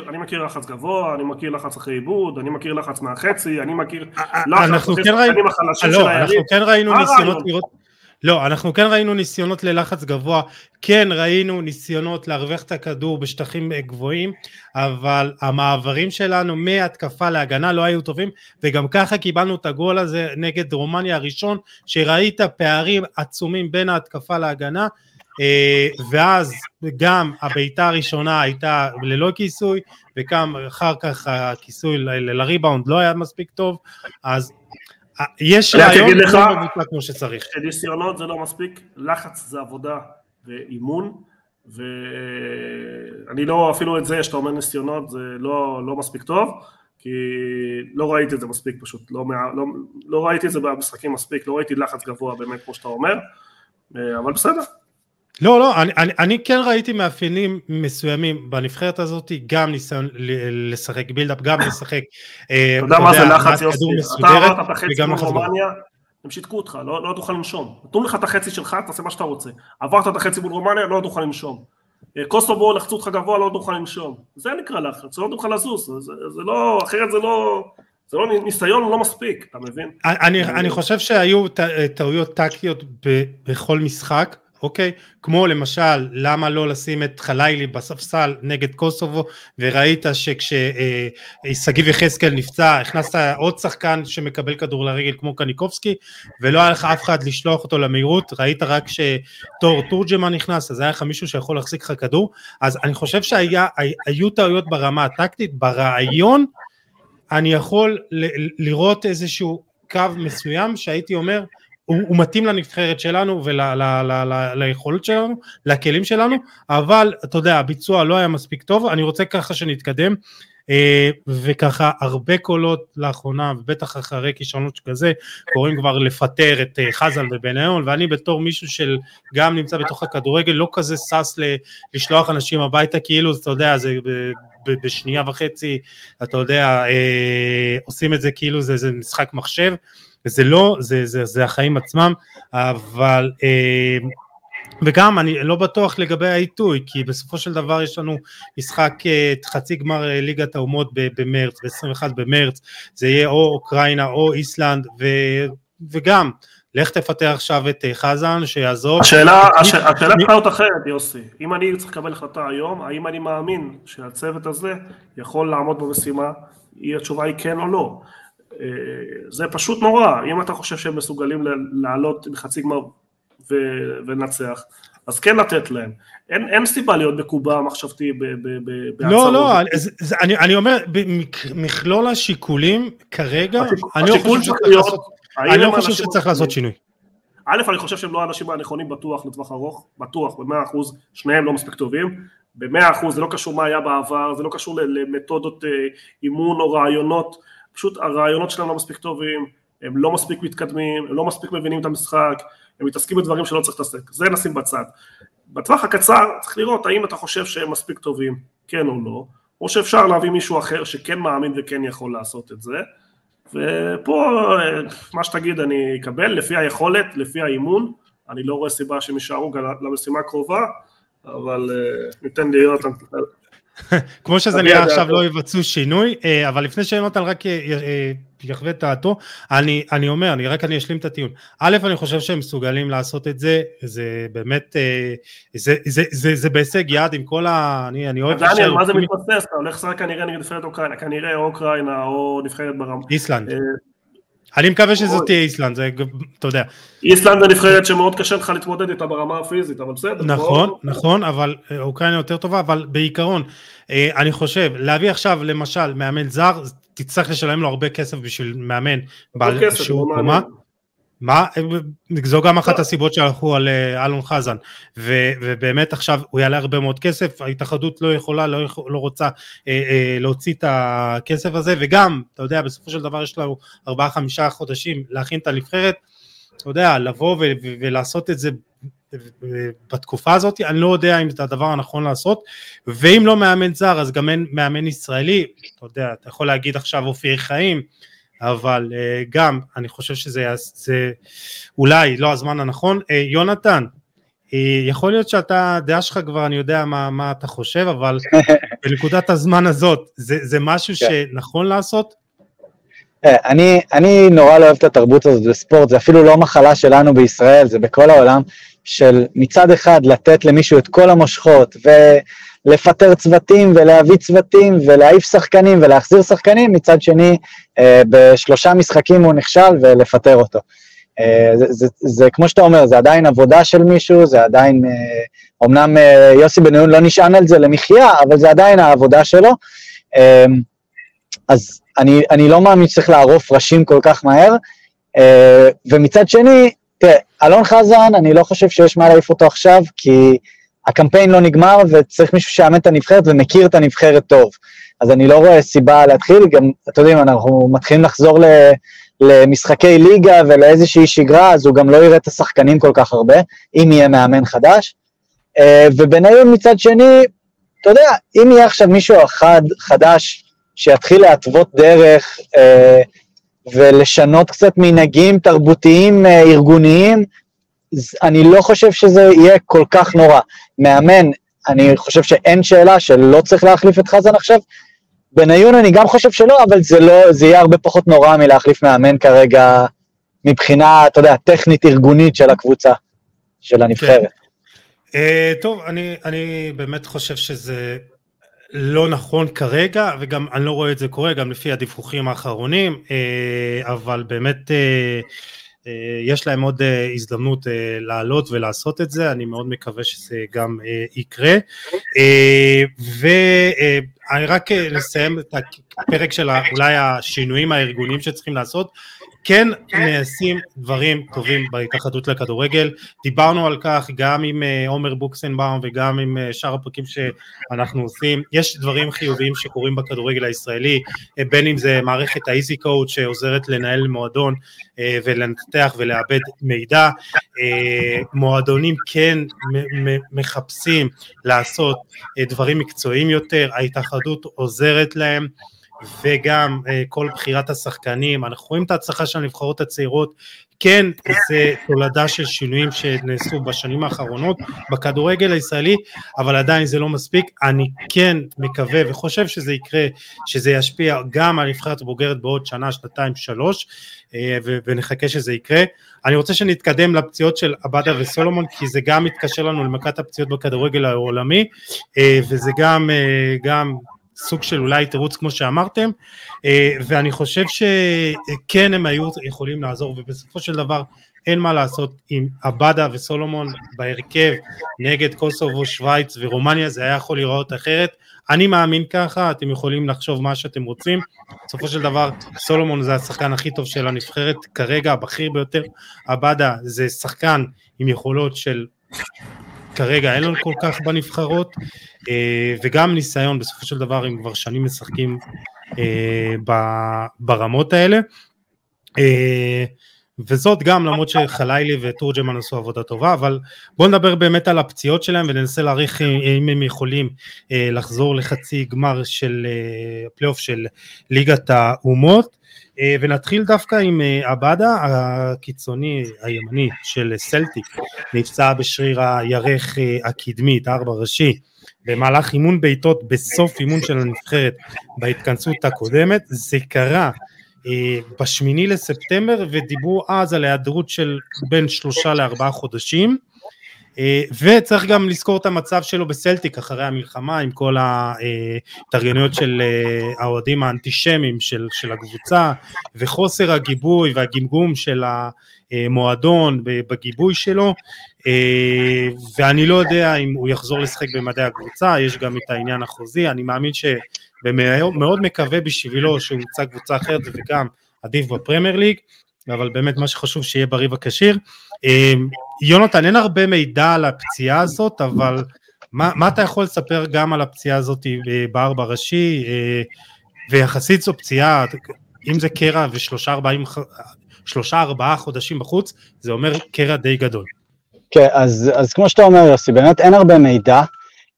אני מכיר לחץ גבוה, אני מכיר לחץ אחרי עיבוד, אני מכיר לחץ מהחצי, אני מכיר אה, אה, לחץ אחרי שחקנים החלשים של היריב. אנחנו כן ראינו ניסיונות לראות... לא, אנחנו כן ראינו ניסיונות ללחץ גבוה, כן ראינו ניסיונות להרוויח את הכדור בשטחים גבוהים, אבל המעברים שלנו מהתקפה להגנה לא היו טובים, וגם ככה קיבלנו את הגול הזה נגד רומניה הראשון, שראית פערים עצומים בין ההתקפה להגנה, אה, ואז גם הבעיטה הראשונה הייתה ללא כיסוי וגם אחר כך הכיסוי לריבאונד לא היה מספיק טוב אז אה, יש רעיון לא מבוצע כמו שצריך. ניסיונות זה לא מספיק, לחץ זה עבודה ואימון ואני לא, אפילו את זה שאתה אומר ניסיונות זה לא, לא מספיק טוב כי לא ראיתי את זה מספיק פשוט, לא, לא, לא ראיתי את זה במשחקים מספיק, לא ראיתי לחץ גבוה באמת כמו שאתה אומר, אה, אבל בסדר, לא, לא, אני, אני, אני כן ראיתי מאפיינים מסוימים. בנבחרת הזאת, גם ניסיון לשחק בילדאפ, גם לשחק, אה, אתה יודע מה זה לחץ יוסי, אתה עברת את החצי מול רומניה, הם שיתקו אותך, לא, לא תוכל לנשום, נתנו לך את החצי שלך, תעשה מה שאתה רוצה, עברת את החצי מול רומניה, לא תוכל לנשום, אה, קוסובו לחצו אותך גבוה, לא תוכל לנשום, זה נקרא לחץ, לא תוכל לזוז, זה, זה, זה לא, אחרת זה לא... זה לא ניסיון לא מספיק, אתה מבין? אני, אני חושב שהיו טעויות טקטיות בכל משחק, אוקיי? כמו למשל, למה לא לשים את חלילי בספסל נגד קוסובו, וראית שכששגיב יחזקאל נפצע, הכנסת עוד שחקן שמקבל כדור לרגל כמו קניקובסקי, ולא היה לך אף אחד לשלוח אותו למהירות, ראית רק שתור תורג'מן נכנס, אז היה לך מישהו שיכול להחזיק לך כדור, אז אני חושב שהיו טעויות ברמה הטקטית, ברעיון, אני יכול לראות איזשהו קו מסוים שהייתי אומר, הוא, הוא מתאים לנבחרת שלנו וליכולות שלנו, לכלים שלנו, אבל אתה יודע, הביצוע לא היה מספיק טוב, אני רוצה ככה שנתקדם, אה, וככה הרבה קולות לאחרונה, ובטח אחרי כישרונות שכזה, קוראים כבר לפטר את אה, חזן ובניון, ואני בתור מישהו של גם נמצא בתוך הכדורגל, לא כזה שש לשלוח אנשים הביתה, כאילו, אתה יודע, זה בשנייה וחצי, אתה יודע, אה, עושים את זה כאילו זה, זה משחק מחשב, וזה לא, זה, זה, זה החיים עצמם, אבל אה, וגם אני לא בטוח לגבי העיתוי, כי בסופו של דבר יש לנו משחק אה, חצי גמר אה, ליגת האומות במרץ, ב-21 במרץ, זה יהיה או אוקראינה או איסלנד, ו, וגם לך תפתח עכשיו את חזן שיעזוב. השאלה, השאלה צריכה להיות אחרת יוסי, אם אני צריך לקבל החלטה היום, האם אני מאמין שהצוות הזה יכול לעמוד במשימה, התשובה היא כן או לא. אה, זה פשוט נורא, אם אתה חושב שהם מסוגלים לעלות בחצי גמר ולנצח, אז כן לתת להם. אין, אין סיבה להיות מקובע מחשבתי בהצהרות. לא, לא, זה, זה, אני, אני אומר, במכלול השיקולים כרגע, אני לא חושב שצריך לעשות, אני לא חושב שצריך לעשות שינוי. א', אני חושב שהם לא האנשים הנכונים בטוח לטווח ארוך, בטוח, במאה אחוז, שניהם לא מספיק טובים, במאה אחוז, זה לא קשור מה היה בעבר, זה לא קשור למתודות אה, אימון או רעיונות פשוט הרעיונות שלהם לא מספיק טובים, הם לא מספיק מתקדמים, הם לא מספיק מבינים את המשחק, הם מתעסקים בדברים שלא צריך להתעסק, זה נשים בצד. בטווח הקצר צריך לראות האם אתה חושב שהם מספיק טובים, כן או לא, או שאפשר להביא מישהו אחר שכן מאמין וכן יכול לעשות את זה, ופה מה שתגיד אני אקבל, לפי היכולת, לפי האימון, אני לא רואה סיבה שהם יישארו למשימה הקרובה, אבל אה, ניתן להיות כמו שזה נראה עכשיו לא יבצעו שינוי, אה, אבל לפני שיונתן רק אה, אה, יחווה את דעתו, אני, אני אומר, אני רק אני אשלים את הטיעון. א', אני חושב שהם מסוגלים לעשות את זה, זה באמת, זה, זה, זה, זה בהישג יד עם כל ה... אני, אני אוהב... דניאל, מה זה מתבסס? אתה הולך לשחק כנראה נגד נבחרת אוקראינה, כנראה או אוקראינה או נבחרת ברמה. איסלנד. אני מקווה שזה תהיה איסלנד, זה, אתה יודע. איסלנד זה נבחרת שמאוד קשה לך להתמודד איתה ברמה הפיזית, אבל בסדר. נכון, בוא... נכון, אבל אה, אוקראינה יותר טובה, אבל בעיקרון, אה, אני חושב, להביא עכשיו למשל מאמן זר, תצטרך לשלם לו הרבה כסף בשביל מאמן בעל שיעור קומה. מה, זו גם אחת הסיבות שהלכו על אה, אלון חזן, ו, ובאמת עכשיו הוא יעלה הרבה מאוד כסף, ההתאחדות לא יכולה, לא, יכול, לא רוצה אה, אה, להוציא את הכסף הזה, וגם, אתה יודע, בסופו של דבר יש לנו ארבעה חמישה חודשים להכין את הנבחרת, אתה יודע, לבוא ו, ו, ולעשות את זה בתקופה הזאת, אני לא יודע אם זה הדבר הנכון לעשות, ואם לא מאמן זר אז גם אין מאמן ישראלי, אתה יודע, אתה יכול להגיד עכשיו אופיר חיים, אבל uh, גם אני חושב שזה זה, אולי לא הזמן הנכון. Uh, יונתן, uh, יכול להיות שאתה, הדעה שלך כבר, אני יודע מה, מה אתה חושב, אבל בנקודת הזמן הזאת, זה, זה משהו כן. שנכון לעשות? אני, אני נורא לא אוהב את התרבות הזאת בספורט, זה אפילו לא מחלה שלנו בישראל, זה בכל העולם, של מצד אחד לתת למישהו את כל המושכות, ו... לפטר צוותים ולהביא צוותים ולהעיף שחקנים ולהחזיר שחקנים, מצד שני, אה, בשלושה משחקים הוא נכשל ולפטר אותו. אה, זה, זה, זה כמו שאתה אומר, זה עדיין עבודה של מישהו, זה עדיין, אה, אמנם יוסי בן-נון לא נשען על זה למחיה, אבל זה עדיין העבודה שלו. אז אני, אני לא מאמין שצריך לערוף ראשים כל כך מהר. ומצד שני, תראה, אלון חזן, אני לא חושב שיש מה להעיף אותו עכשיו, כי הקמפיין לא נגמר וצריך מישהו שיאמן את הנבחרת ומכיר את הנבחרת טוב. אז אני לא רואה סיבה להתחיל, גם, אתם יודעים, אנחנו מתחילים לחזור ל, למשחקי ליגה ולאיזושהי שגרה, אז הוא גם לא יראה את השחקנים כל כך הרבה, אם יהיה מאמן חדש. אה, ובניון מצד שני, אתה יודע, אם יהיה עכשיו מישהו אחד חדש שיתחיל להתוות דרך אה, ולשנות קצת מנהגים תרבותיים אה, ארגוניים, אני לא חושב שזה יהיה כל כך נורא. מאמן, אני חושב שאין שאלה שלא צריך להחליף את חזן עכשיו. בניון אני גם חושב שלא, אבל זה לא, זה יהיה הרבה פחות נורא מלהחליף מאמן כרגע, מבחינה, אתה יודע, טכנית ארגונית של הקבוצה, של הנבחרת. כן. Uh, טוב, אני, אני באמת חושב שזה לא נכון כרגע, וגם אני לא רואה את זה קורה, גם לפי הדיווחים האחרונים, uh, אבל באמת... Uh, יש להם עוד אה, הזדמנות אה, לעלות ולעשות את זה, אני מאוד מקווה שזה גם יקרה. ואני רק לסיים את הפרק של אולי השינויים הארגוניים שצריכים לעשות. כן נעשים דברים טובים בהתאחדות לכדורגל, דיברנו על כך גם עם אה, עומר בוקסנבאום וגם עם אה, שאר הפרקים שאנחנו עושים, יש דברים חיוביים שקורים בכדורגל הישראלי, אה, בין אם זה מערכת האיזי קוד שעוזרת לנהל מועדון ולנתח ולעבד מידע, מועדונים כן מחפשים לעשות דברים מקצועיים יותר, ההתאחדות עוזרת להם וגם uh, כל בחירת השחקנים, אנחנו רואים את ההצלחה של הנבחרות הצעירות, כן זה תולדה של שינויים שנעשו בשנים האחרונות בכדורגל הישראלי, אבל עדיין זה לא מספיק, אני כן מקווה וחושב שזה יקרה, שזה ישפיע גם על נבחרת בוגרת בעוד שנה, שנתיים, שלוש, uh, ונחכה שזה יקרה. אני רוצה שנתקדם לפציעות של עבדה וסולומון, כי זה גם מתקשר לנו למכת הפציעות בכדורגל העולמי, uh, וזה גם, גם סוג של אולי תירוץ כמו שאמרתם, אה, ואני חושב שכן הם היו יכולים לעזור, ובסופו של דבר אין מה לעשות עם עבדה וסולומון בהרכב נגד קוסובו, שווייץ ורומניה, זה היה יכול להיראות אחרת. אני מאמין ככה, אתם יכולים לחשוב מה שאתם רוצים. בסופו של דבר, סולומון זה השחקן הכי טוב של הנבחרת כרגע, הבכיר ביותר. עבדה זה שחקן עם יכולות של כרגע אין לנו כל כך בנבחרות, אה, וגם ניסיון בסופו של דבר הם כבר שנים משחקים אה, ברמות האלה. אה, וזאת גם למרות שחלילי ותורג'מן עשו עבודה טובה, אבל בואו נדבר באמת על הפציעות שלהם וננסה להעריך אם הם יכולים לחזור לחצי גמר של הפלייאוף של ליגת האומות. אה, ונתחיל דווקא עם אה, עבדה, הקיצוני הימני של סלטיק, נפצע בשריר הירך אה, הקדמית, ארבע ראשי, במהלך אימון בעיטות בסוף אימון של הנבחרת בהתכנסות הקודמת, זה קרה בשמיני לספטמבר ודיברו אז על היעדרות של בין שלושה לארבעה חודשים וצריך גם לזכור את המצב שלו בסלטיק אחרי המלחמה עם כל ההתארגנויות של אה, האוהדים האנטישמיים של, של הקבוצה וחוסר הגיבוי והגמגום של המועדון בגיבוי שלו. אה, ואני לא יודע אם הוא יחזור לשחק במדעי הקבוצה, יש גם את העניין החוזי, אני מאמין ש... ומאוד מקווה בשבילו שהוא ימצא קבוצה אחרת וגם עדיף בפרמייר ליג אבל באמת מה שחשוב שיהיה בריא וכשיר. יונתן, אין הרבה מידע על הפציעה הזאת, אבל מה, מה אתה יכול לספר גם על הפציעה הזאת בארבע ראשי, ויחסית זו פציעה, אם זה קרע ושלושה ארבעים, שלושה ארבעה חודשים בחוץ, זה אומר קרע די גדול. כן, אז, אז כמו שאתה אומר יוסי, באמת אין הרבה מידע,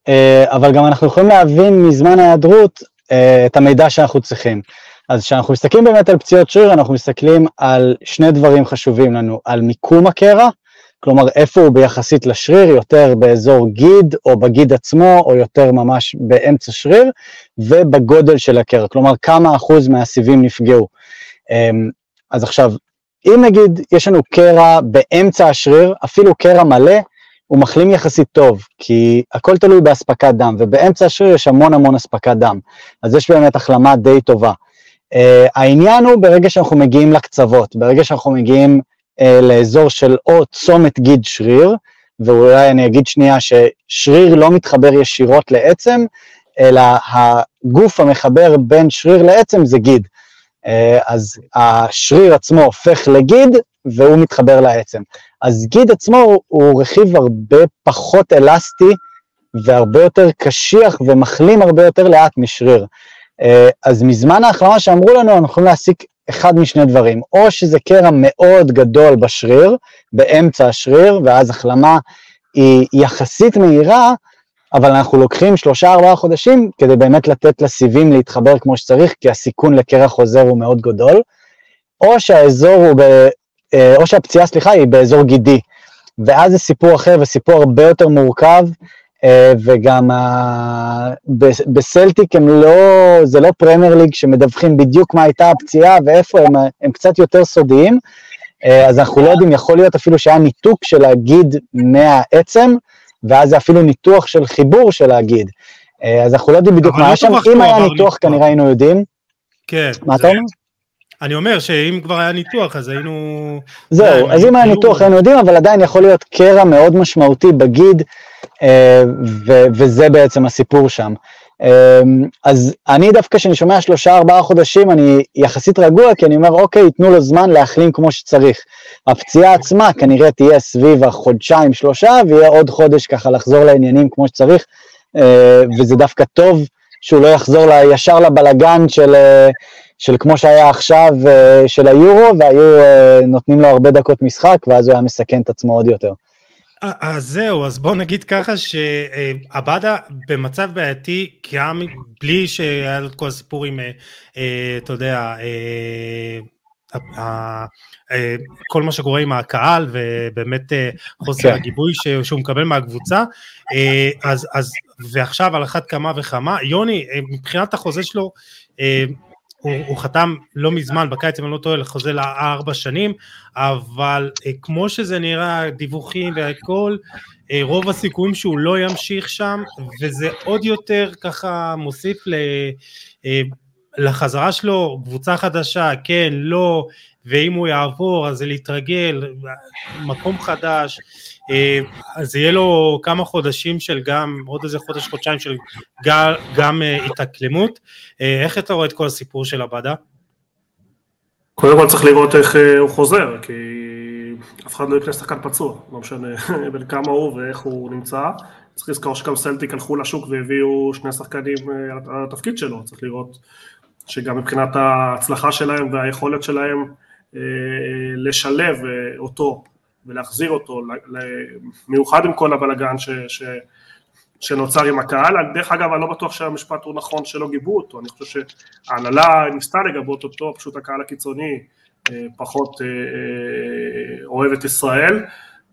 אה, אבל גם אנחנו יכולים להבין מזמן ההיעדרות אה, את המידע שאנחנו צריכים. אז כשאנחנו מסתכלים באמת על פציעות שריר, אנחנו מסתכלים על שני דברים חשובים לנו, על מיקום הקרע, כלומר איפה הוא ביחסית לשריר, יותר באזור גיד או בגיד עצמו, או יותר ממש באמצע שריר, ובגודל של הקרע, כלומר כמה אחוז מהסיבים נפגעו. אמ, אז עכשיו, אם נגיד יש לנו קרע באמצע השריר, אפילו קרע מלא, הוא מחלים יחסית טוב, כי הכל תלוי באספקת דם, ובאמצע השריר יש המון המון אספקת דם, אז יש באמת החלמה די טובה. Uh, העניין הוא ברגע שאנחנו מגיעים לקצוות, ברגע שאנחנו מגיעים uh, לאזור של או צומת גיד שריר, ואולי אני אגיד שנייה ששריר לא מתחבר ישירות לעצם, אלא הגוף המחבר בין שריר לעצם זה גיד. אה, אז השריר עצמו הופך לגיד והוא מתחבר לעצם. אז גיד עצמו הוא רכיב הרבה פחות אלסטי והרבה יותר קשיח ומחלים הרבה יותר לאט משריר. אה, אז מזמן ההחלמה שאמרו לנו, אנחנו יכולים להסיק אחד משני דברים, או שזה קרע מאוד גדול בשריר, באמצע השריר, ואז החלמה היא יחסית מהירה, אבל אנחנו לוקחים שלושה ארבעה חודשים כדי באמת לתת לסיבים להתחבר כמו שצריך, כי הסיכון לקרע חוזר הוא מאוד גדול, או שהאזור הוא, ב, אה, או שהפציעה, סליחה, היא באזור גידי, ואז זה סיפור אחר וסיפור הרבה יותר מורכב, אה, וגם בסלטיק הם לא, זה לא פרמייר ליג שמדווחים בדיוק מה הייתה הפציעה ואיפה, הם, הם קצת יותר סודיים, אה, אז אנחנו לא יודעים, יכול להיות אפילו שהיה ניתוק של הגיד מהעצם, ואז זה אפילו ניתוח של חיבור של להגיד. אה, אז אנחנו לא יודעים בדיוק מה היה שם, אם היה ניתוח כנראה היינו יודעים. כן. מה אתה אומר? אני אומר שאם כבר היה ניתוח אז היינו... זהו, אז אם היה ניתוח היינו יודעים, אבל עדיין יכול להיות קרע מאוד משמעותי בגיד, אה, וזה בעצם הסיפור שם. אמ, אז אני דווקא כשאני שומע שלושה ארבעה חודשים אני יחסית רגוע כי אני אומר אוקיי תנו לו זמן להחלים כמו שצריך. הפציעה עצמה כנראה תהיה סביב החודשיים שלושה ויהיה עוד חודש ככה לחזור לעניינים כמו שצריך אה, וזה דווקא טוב שהוא לא יחזור ישר לבלגן של, אה, של כמו שהיה עכשיו אה, של היורו והיו נותנים לו הרבה דקות משחק ואז הוא היה מסכן את עצמו עוד יותר. אז זהו, אז בוא נגיד ככה שעבדה במצב בעייתי גם בלי שהיה לו את כל הסיפור עם, אה, אתה יודע, אה, כל מה שקורה עם הקהל ובאמת אה, חוסר כן. הגיבוי שהוא מקבל מהקבוצה, אז, אז ועכשיו על אחת כמה וכמה, יוני, מבחינת החוזה שלו, הוא, הוא חתם לא מזמן, בקיץ אם אני לא טועה, לחוזה לארבע שנים, אבל אה, כמו שזה נראה, דיווחים והכל, אה, רוב הסיכויים שהוא לא ימשיך שם, וזה עוד יותר ככה מוסיף ל, אה, לחזרה שלו, קבוצה חדשה, כן, לא, ואם הוא יעבור אז זה להתרגל, מקום חדש, אז יהיה לו כמה חודשים של גם, עוד איזה חודש, חודשיים של גם, גם אה, התאקלמות. אה, איך אתה רואה את כל הסיפור של עבדה? קודם כל צריך לראות איך הוא חוזר, כי אף אחד לא יקנה שחקן פצוע, לא משנה בין כמה הוא ואיך הוא נמצא. צריך לזכור שגם סלטיק הלכו לשוק והביאו שני שחקנים על התפקיד שלו, צריך לראות שגם מבחינת ההצלחה שלהם והיכולת שלהם לשלב אותו ולהחזיר אותו, מיוחד עם כל הבלגן ש, ש, שנוצר עם הקהל. דרך אגב, אני לא בטוח שהמשפט הוא נכון שלא גיבו אותו, אני חושב שההנהלה ניסתה לגבות אותו, פשוט הקהל הקיצוני אה, פחות אה, אה, אוהב את ישראל,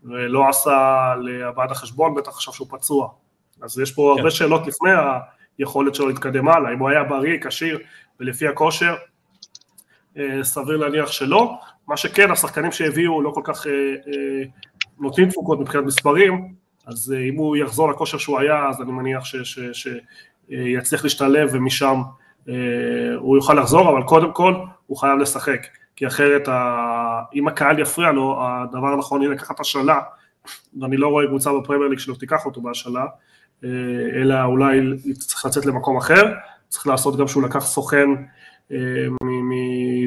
ולא עשה להבעת החשבון, בטח חשב שהוא פצוע. אז יש פה כן. הרבה שאלות לפני היכולת שלו להתקדם הלאה, אם הוא היה בריא, כשיר ולפי הכושר, סביר להניח שלא. מה שכן, השחקנים שהביאו לא כל כך אה, אה, נותנים תפוקות מבחינת מספרים, אז אה, אם הוא יחזור לכושר שהוא היה, אז אני מניח שיצליח להשתלב ומשם הוא יוכל לחזור, אבל קודם כל הוא חייב לשחק, כי אחרת. אם הקהל יפריע לו, הדבר הנכון יהיה לקחת השאלה, ואני לא רואה קבוצה בפרמייר ליג שלא תיקח אותו בהשאלה, אלא אולי צריך לצאת למקום אחר, צריך לעשות גם שהוא לקח סוכן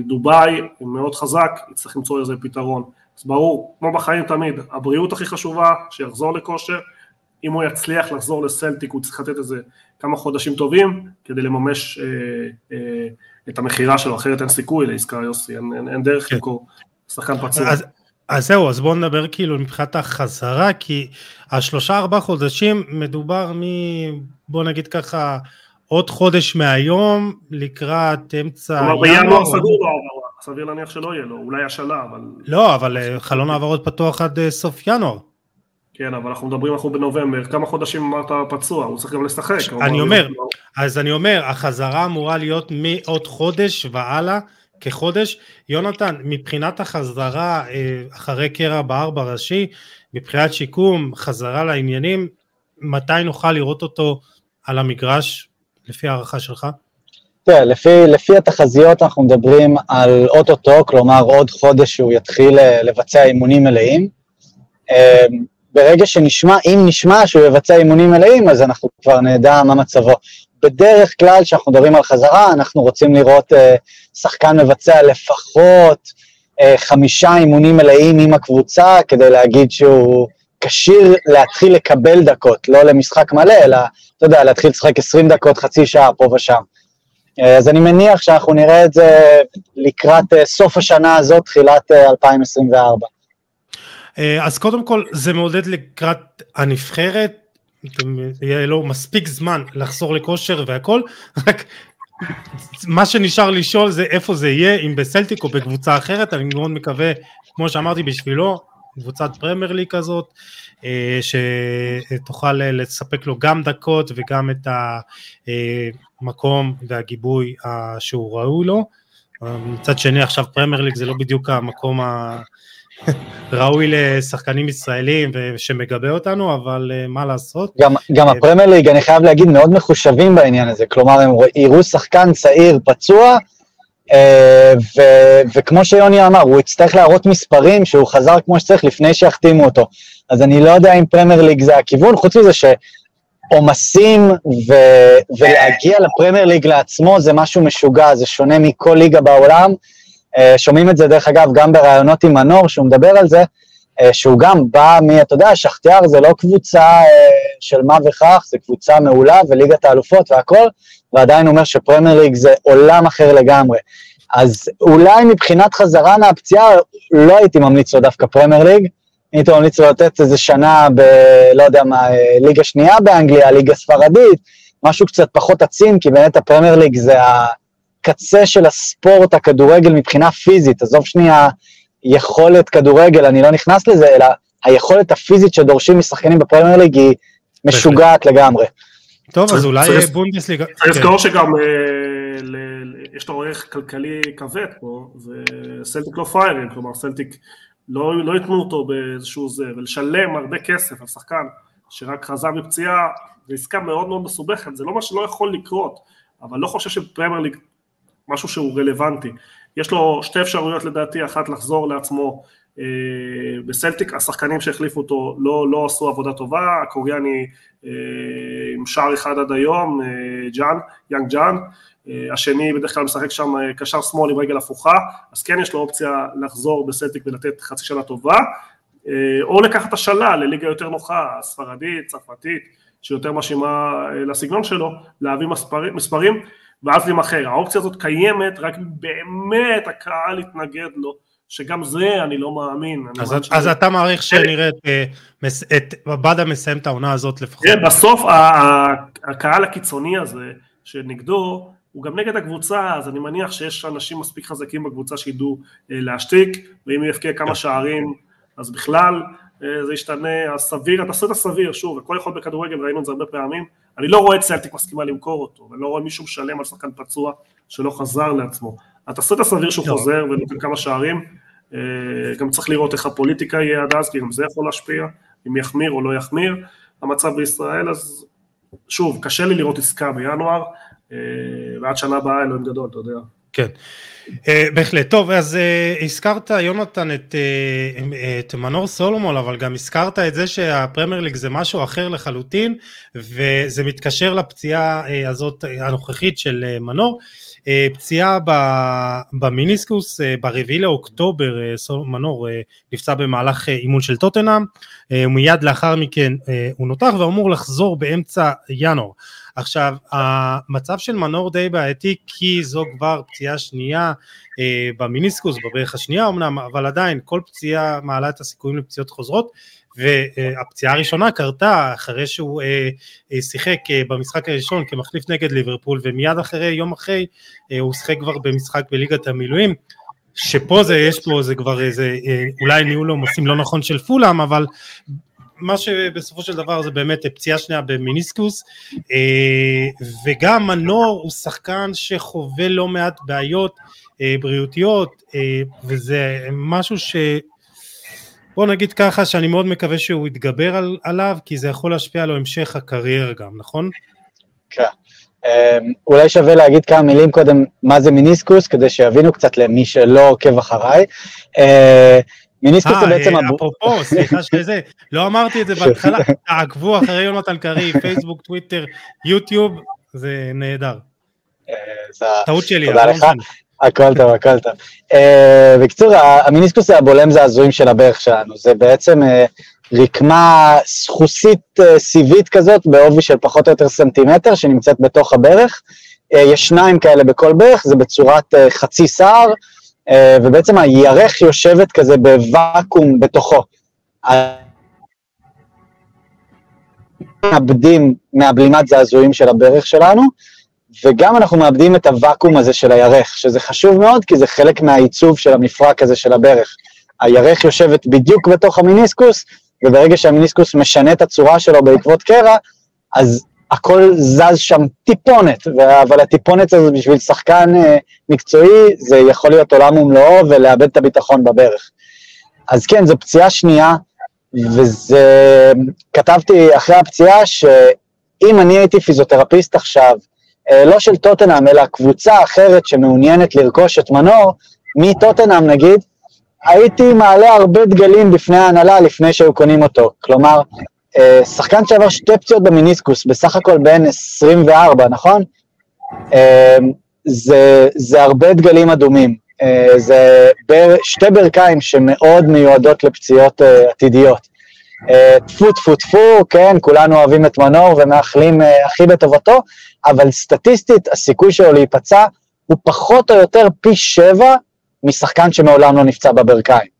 דובאי מאוד חזק, יצטרך למצוא איזה פתרון. אז ברור, כמו בחיים תמיד, הבריאות הכי חשובה, שיחזור לכושר, אם הוא יצליח לחזור לסלטיק הוא צריך לתת איזה כמה חודשים טובים כדי לממש אה, אה, את המכירה שלו, אחרת אין סיכוי לעסקה יוסי, אין, אין, אין דרך כן. למכור שחקן פצוע. אז, אז זהו, אז בואו נדבר כאילו מבחינת החזרה, כי השלושה ארבעה חודשים מדובר מ... בוא נגיד ככה, עוד חודש מהיום לקראת אמצע. כלומר בינואר סגור לא העברה, סביר להניח שלא יהיה לו, אולי השנה, אבל... לא, אבל אה, חלון העברות פתוח עד אה, סוף ינואר. כן, אבל אנחנו מדברים, אנחנו בנובמבר, כמה חודשים אמרת פצוע, הוא צריך גם לשחק. אני אומר, אז אני אומר, החזרה אמורה להיות מעוד חודש והלאה, כחודש. יונתן, מבחינת החזרה אה, אחרי קרע בארבע ראשי, מבחינת שיקום, חזרה לעניינים, מתי נוכל לראות אותו על המגרש, לפי הערכה שלך? תראה, לפי, לפי התחזיות אנחנו מדברים על אוטוטו, כלומר עוד חודש שהוא יתחיל אה, לבצע אימונים מלאים. אה, ברגע שנשמע, אם נשמע שהוא יבצע אימונים מלאים, אז אנחנו כבר נדע מה מצבו. בדרך כלל, כשאנחנו מדברים על חזרה, אנחנו רוצים לראות אה, שחקן מבצע לפחות אה, חמישה אימונים מלאים עם הקבוצה, כדי להגיד שהוא כשיר להתחיל לקבל דקות, לא למשחק מלא, אלא, אתה יודע, להתחיל לשחק 20 דקות, חצי שעה, פה ושם. אה, אז אני מניח שאנחנו נראה את זה לקראת אה, סוף השנה הזאת, תחילת 2024. אה, אז קודם כל זה מעודד לקראת הנבחרת, יהיה לו מספיק זמן לחזור לכושר והכל, רק מה שנשאר לשאול זה איפה זה יהיה, אם בסלטיק או בקבוצה אחרת, אני מאוד מקווה, כמו שאמרתי בשבילו, קבוצת פרמייר ליג כזאת, אה, שתוכל לספק לו גם דקות וגם את המקום והגיבוי שהוא ראוי לו. מצד שני עכשיו פרמייר ליג זה לא בדיוק המקום ראוי לשחקנים ישראלים שמגבה אותנו, אבל מה לעשות. גם, גם הפרמייר ליג, אני חייב להגיד, מאוד מחושבים בעניין הזה, כלומר, הם יראו שחקן צעיר פצוע, ו, וכמו שיוני אמר, הוא יצטרך להראות מספרים שהוא חזר כמו שצריך לפני שיחתימו אותו. אז אני לא יודע אם פרמייר ליג זה הכיוון, חוץ מזה שעומסים ו, ולהגיע לפרמייר ליג לעצמו זה משהו משוגע, זה שונה מכל ליגה בעולם. אה, שומעים את זה דרך אגב גם בראיונות עם מנור, שהוא מדבר על זה, אה, שהוא גם בא מ... אתה יודע, שכתיאר זה לא קבוצה אה, של מה וכך, זה קבוצה מעולה וליגת האלופות והכל, ועדיין אומר שפרמייר ליג זה עולם אחר לגמרי. אז אולי מבחינת חזרה מהפציעה, לא הייתי ממליץ לו דווקא פרמייר ליג, הייתי ממליץ לו לתת איזה שנה ב... לא יודע מה, ליגה שנייה באנגליה, ליגה ספרדית, משהו קצת פחות עצים, כי באמת הפרמייר ליג זה. הקצה של הספורט, הכדורגל מבחינה פיזית, עזוב שנייה יכולת כדורגל, אני לא נכנס לזה, אלא היכולת הפיזית שדורשים משחקנים בפרמייר ליג היא משוגעת לגמרי. טוב, אז אולי בונדסליגה... צריך לזכור שגם אה, יש לו ערך כלכלי כבד פה, וסלטיק לא פריירים, כלומר סלטיק לא, לא ייתנו אותו באיזשהו זה, ולשלם הרבה כסף על שחקן שרק חזר מפציעה, זו עסקה מאוד מאוד מסובכת, זה לא מה שלא יכול לקרות, אבל לא חושב שפרמייר ליג משהו שהוא רלוונטי. יש לו שתי אפשרויות לדעתי, אחת לחזור לעצמו אה, בסלטיק, השחקנים שהחליפו אותו לא, לא עשו עבודה טובה, הקוריאני אה, עם שער אחד עד היום, אה, ג'אן, יאנג ג'אן, אה, השני בדרך כלל משחק שם אה, קשר שמאל עם רגל הפוכה, אז כן יש לו אופציה לחזור בסלטיק ולתת חצי שנה טובה, אה, או לקחת השאלה לליגה יותר נוחה, ספרדית, צרפתית, שיותר מאשימה אה, לסגנון שלו, להביא מספרים, מספרים ואז להימכר. האופציה הזאת קיימת, רק באמת הקהל יתנגד לו, שגם זה אני לא מאמין. אז, אז, שזה... אז אתה מעריך שנראה את, אה, את בדה מסיים את העונה הזאת לפחות. כן, בסוף הקהל הקיצוני הזה שנגדו, הוא גם נגד הקבוצה, אז אני מניח שיש אנשים מספיק חזקים בקבוצה שידעו אה, להשתיק, ואם הוא יבקיע כמה. שערים, אז בכלל אה, זה ישתנה, הסביר, התסריט הסביר, שוב, הכל יכול בכדורגל, ראינו את זה הרבה פעמים, אני לא רואה את סלטיק מסכימה למכור אותו, ואני לא רואה מישהו משלם על שחקן פצוע שלא חזר לעצמו. התסריט הסביר שהוא לא. חוזר ונותן כמה שערים, אה, גם צריך לראות איך הפוליטיקה יהיה עד אז, כי גם זה יכול להשפיע, אם יחמיר או לא יחמיר המצב בישראל, אז שוב, קשה לי לראות עסקה בינואר, אה, ועד שנה הבאה אלוהים גדול, אתה יודע. כן. Uh, בהחלט. טוב, אז uh, הזכרת, יונתן, את, uh, את מנור סולומון, אבל גם הזכרת את זה שהפרמייר ליג זה משהו אחר לחלוטין, וזה מתקשר לפציעה הזאת הנוכחית של מנור. פציעה במיניסקוס, ברביעי לאוקטובר, מנור נפצע במהלך אימון של טוטנאם, ומיד לאחר מכן הוא נותח ואמור לחזור באמצע ינואר. עכשיו, המצב של מנור די בעייתי כי זו כבר פציעה שנייה אה, במיניסקוס, בברך השנייה אמנם, אבל עדיין כל פציעה מעלה את הסיכויים לפציעות חוזרות, והפציעה הראשונה קרתה אחרי שהוא אה, אה, שיחק אה, במשחק הראשון כמחליף נגד ליברפול, ומיד אחרי, יום אחרי, אה, הוא שיחק כבר במשחק בליגת המילואים. שפה זה, יש פה, זה כבר איזה, אה, אולי ניהול עומסים לא נכון של פולאם, אבל מה שבסופו של דבר זה באמת פציעה שנייה במיניסקוס אה, וגם מנור הוא שחקן שחווה לא מעט בעיות אה, בריאותיות אה, וזה משהו ש... בוא נגיד ככה שאני מאוד מקווה שהוא יתגבר על, עליו כי זה יכול להשפיע על המשך הקריירה גם, נכון? כן. אולי שווה להגיד כמה מילים קודם מה זה מיניסקוס כדי שיבינו קצת למי שלא עוקב אחריי. מיניסקוס זה בעצם... אה, אפרופו, סליחה שזה, לא אמרתי את זה בהתחלה, תעקבו אחרי יונתן קריב, פייסבוק, טוויטר, יוטיוב, זה נהדר. אה, טעות שלי, תודה לך. הכל טוב, הכל טוב. אה, בקיצור, המיניסקוס זה הבולם זעזועים של הברך שלנו, זה בעצם רקמה סחוסית סיבית כזאת, בעובי של פחות או יותר סנטימטר, שנמצאת בתוך הברך. יש שניים כאלה בכל ברך, זה בצורת חצי שער, אה, ובעצם הירך יושבת כזה בוואקום בתוכו. מאבדים מהבלימת זעזועים של הברך שלנו, וגם אנחנו מאבדים את הוואקום הזה של הירך, שזה חשוב מאוד, כי זה חלק מהעיצוב של המפרק הזה של הברך. הירך יושבת בדיוק בתוך המיניסקוס, וברגע שהמיניסקוס משנה את הצורה שלו בעקבות קרע, אז הכל זז שם טיפונת, אבל הטיפונת הזאת בשביל שחקן אה, מקצועי זה יכול להיות עולם ומלואו ולאבד את הביטחון בברך. אז כן, זו פציעה שנייה, וזה... כתבתי אחרי הפציעה שאם אני הייתי פיזיותרפיסט עכשיו, אה, לא של טוטנאם, אלא קבוצה אחרת שמעוניינת לרכוש את מנור, מטוטנאם נגיד, הייתי מעלה הרבה דגלים בפני ההנהלה לפני שהיו קונים אותו. כלומר, שחקן שעבר שתי פציעות במיניסקוס, בסך הכל בין 24, נכון? אה, זה, זה הרבה דגלים אדומים. אה, זה בר, שתי ברכיים שמאוד מיועדות לפציעות עתידיות. טפו טפו טפו, כן, כולנו אוהבים את מנור ומאחלים הכי בטובתו, אבל סטטיסטית הסיכוי שלו להיפצע הוא פחות או יותר פי שבע משחקן שמעולם לא נפצע בברכיים.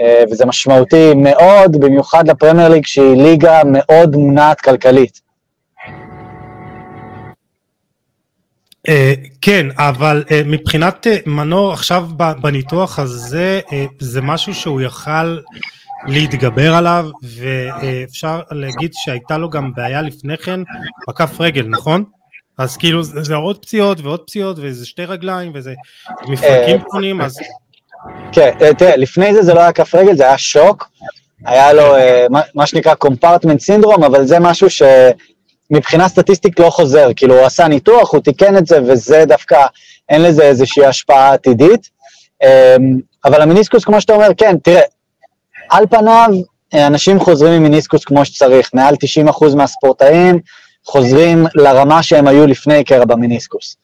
אה, וזה משמעותי מאוד, במיוחד לפרמייר ליג שהיא ליגה מאוד מונעת כלכלית. Uh, כן, אבל uh, מבחינת uh, מנור עכשיו בניתוח הזה, uh, זה משהו שהוא יכל להתגבר עליו, ואפשר uh, להגיד שהייתה לו גם בעיה לפני כן בכף רגל, נכון? אז כאילו זה, זה עוד פציעות ועוד פציעות, וזה שתי רגליים, וזה מפרקים קטנים, אז כן, אה, תראה, לפני זה זה לא היה כף רגל, זה היה שוק. היה לו אה, מה שנקרא קומפרטמנט סינדרום, אבל זה משהו שמבחינה סטטיסטית לא חוזר. כאילו, הוא עשה ניתוח, הוא תיקן את זה, וזה דווקא, אין לזה איזושהי השפעה עתידית. אמ, אבל המיניסקוס, כמו שאתה אומר, כן, תראה, על פניו, אנשים חוזרים עם מיניסקוס כמו שצריך. מעל 90% מהספורטאים חוזרים לרמה שהם היו לפני קרע במיניסקוס.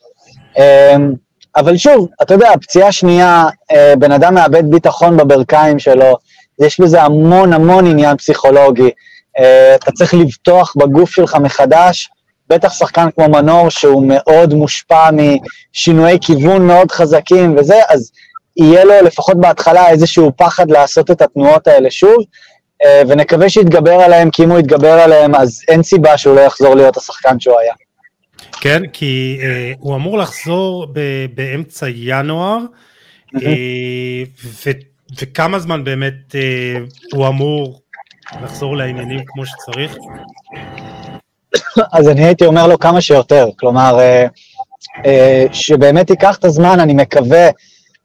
אבל שוב, אתה יודע, פציעה שנייה, אה, בן אדם מאבד ביטחון בברכיים שלו, יש בזה המון המון עניין פסיכולוגי. אה, אתה צריך לבטוח בגוף שלך מחדש, בטח שחקן כמו מנור, שהוא מאוד מושפע משינויי כיוון מאוד חזקים וזה, אז יהיה לו לפחות בהתחלה איזשהו פחד לעשות את התנועות האלה שוב, אה, ונקווה שיתגבר עליהם, כי אם הוא יתגבר עליהם, אז אין סיבה שהוא לא יחזור להיות השחקן שהוא היה. כן, כי אה, הוא אמור לחזור ב- באמצע ינואר, אה, ו- וכמה זמן באמת אה, הוא אמור לחזור לעניינים כמו שצריך? אז אני הייתי אומר לו כמה שיותר, כלומר, אה, אה, שבאמת ייקח את הזמן, אני מקווה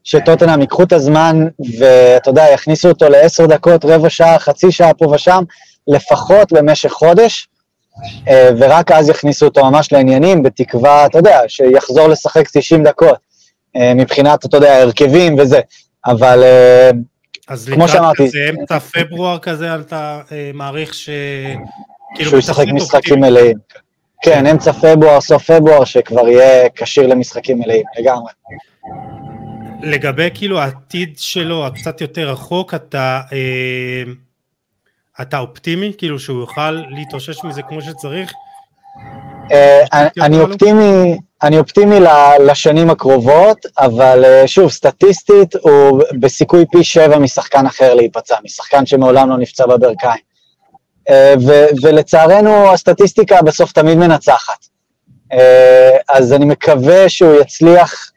שטוטנאם ייקחו את הזמן, ואתה יודע, יכניסו אותו לעשר דקות, רבע שעה, חצי שעה פה ושם, לפחות במשך חודש, ורק אז יכניסו אותו ממש לעניינים, בתקווה, אתה יודע, שיחזור לשחק 90 דקות. מבחינת, אתה יודע, הרכבים וזה, אבל אז כמו שאמרתי... אז לקראת אמצע פברואר כזה אתה מעריך ש... כאילו שהוא ישחק משחקים מלאים. כן, אמצע פברואר, סוף פברואר, שכבר יהיה כשיר למשחקים מלאים, לגמרי. לגבי כאילו העתיד שלו הקצת יותר רחוק, אתה, אה, אתה אופטימי? כאילו שהוא יוכל להתאושש מזה כמו שצריך? אה, אני אופטימי, אני אופטימי לשנים הקרובות, אבל אה, שוב, סטטיסטית הוא בסיכוי פי שבע משחקן אחר להיפצע, משחקן שמעולם לא נפצע בברכיים. אה, ולצערנו הסטטיסטיקה בסוף תמיד מנצחת. אז אני מקווה שהוא יצליח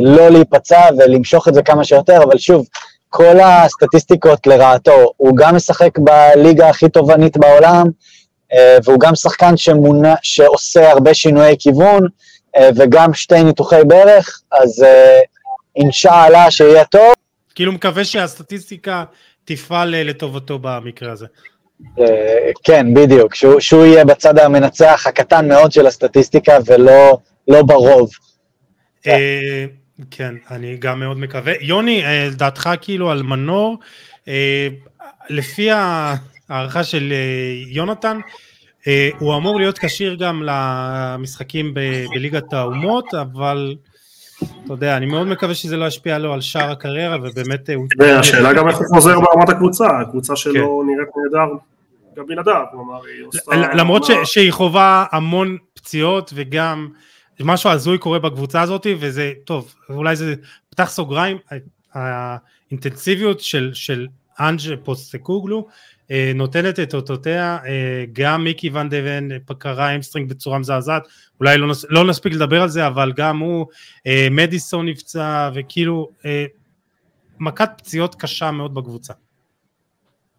לא להיפצע ולמשוך את זה כמה שיותר, אבל שוב, כל הסטטיסטיקות לרעתו, הוא גם משחק בליגה הכי תובענית בעולם, אה, והוא גם שחקן שמונה, שעושה הרבה שינויי כיוון, אה, וגם שתי ניתוחי ברך, אז אה, אינשאללה שיהיה טוב. כאילו מקווה שהסטטיסטיקה תפעל לטובתו במקרה הזה. כן, בדיוק, שהוא, שהוא יהיה בצד המנצח הקטן מאוד של הסטטיסטיקה ולא לא ברוב. כן, אני גם מאוד מקווה. יוני, דעתך כאילו על מנור, לפי הערכה של אה, יונתן, אה, הוא אמור להיות כשיר גם למשחקים ב- בליגת האומות, אבל אתה יודע, אני מאוד מקווה שזה לא ישפיע לו על שאר הקריירה, ובאמת הוא... השאלה גם איך הוא חוזר ברמת הקבוצה, הקבוצה שלו כן. נראית נהדר גם בלעדיו, כלומר היא עושה... למרות שהיא חווה המון פציעות וגם משהו הזוי קורה בקבוצה הזאת, וזה, טוב, אולי זה פתח סוגריים, האינטנסיביות של, של אנג' פוסטקוגלו אה, נותנת את אותותיה, אה, גם מיקי ון דה ון קרע hamstring בצורה מזעזעת, אולי לא, נס, לא נספיק לדבר על זה, אבל גם הוא, אה, מדיסון נפצע, וכאילו מכת פציעות קשה מאוד בקבוצה.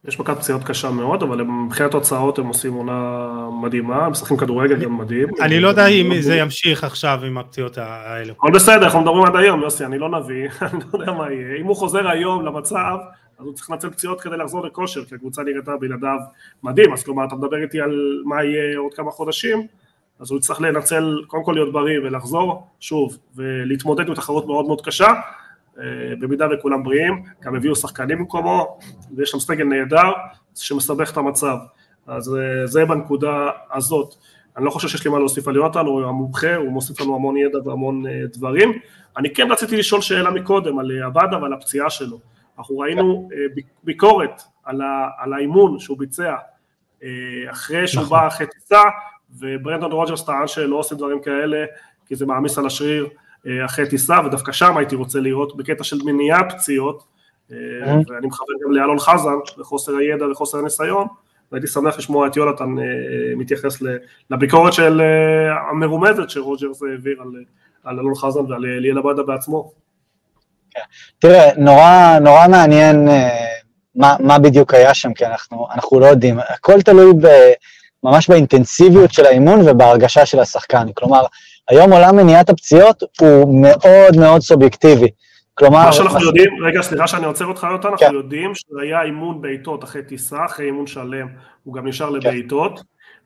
יש מכת פציעות קשה מאוד, אבל מבחינת תוצאות הם עושים עונה מדהימה, הם משחקים כדורגל גם מדהים. אני לא יודע אם זה ימשיך עכשיו עם הפציעות האלו. הכל בסדר, אנחנו מדברים עד היום, יוסי, אני לא נביא, אני לא יודע מה יהיה. אם הוא חוזר היום למצב, אז הוא צריך לנצל פציעות כדי לחזור לכושר, כי הקבוצה נראתה בלעדיו מדהים, אז כלומר אתה מדבר איתי על מה יהיה עוד כמה חודשים, אז הוא יצטרך לנצל, קודם כל להיות בריא ולחזור, שוב, ולהתמודד עם תחרות מאוד מאוד קשה, במידה וכולם בריאים, גם הביאו שחקנים במקומו, ויש שם סגל נהדר שמסבך את המצב, אז אה, זה בנקודה הזאת. אני לא חושב שיש לי מה להוסיף על יונתן, הוא המומחה, הוא מוסיף לנו המון ידע והמון אה, דברים. אני כן רציתי לשאול שאלה מקודם על עבדה ועל הפציעה שלו. אנחנו ראינו אה, ביקורת על, ה, על האימון שהוא ביצע אה, אחרי שהוא נכון. בא אחרי טיסה, וברנדון רוג'רס טען שלא עושים דברים כאלה, כי זה מעמיס על השריר אה, אחרי טיסה, ודווקא שם הייתי רוצה לראות בקטע של מניעת פציעות, ואני מכוון גם לאלון חזן, לחוסר הידע וחוסר הניסיון, והייתי שמח לשמוע את יונתן מתייחס לביקורת של המרומזת שרוג'רס העביר על, על אלון חזן ועל ליאל עבדה בעצמו. כן. תראה, נורא, נורא מעניין אה, מה, מה בדיוק היה שם, כי אנחנו, אנחנו לא יודעים. הכל תלוי ב, ממש באינטנסיביות של האימון ובהרגשה של השחקן. כלומר, היום עולם מניעת הפציעות הוא מאוד מאוד סובייקטיבי. כלומר... מה שאנחנו. יודעים, רגע, סליחה שאני עוצר אותך אנחנו כן. יודעים שהיה אימון בעיטות אחרי טיסה, אחרי אימון שלם, הוא גם נשאר כן. לבעיטות.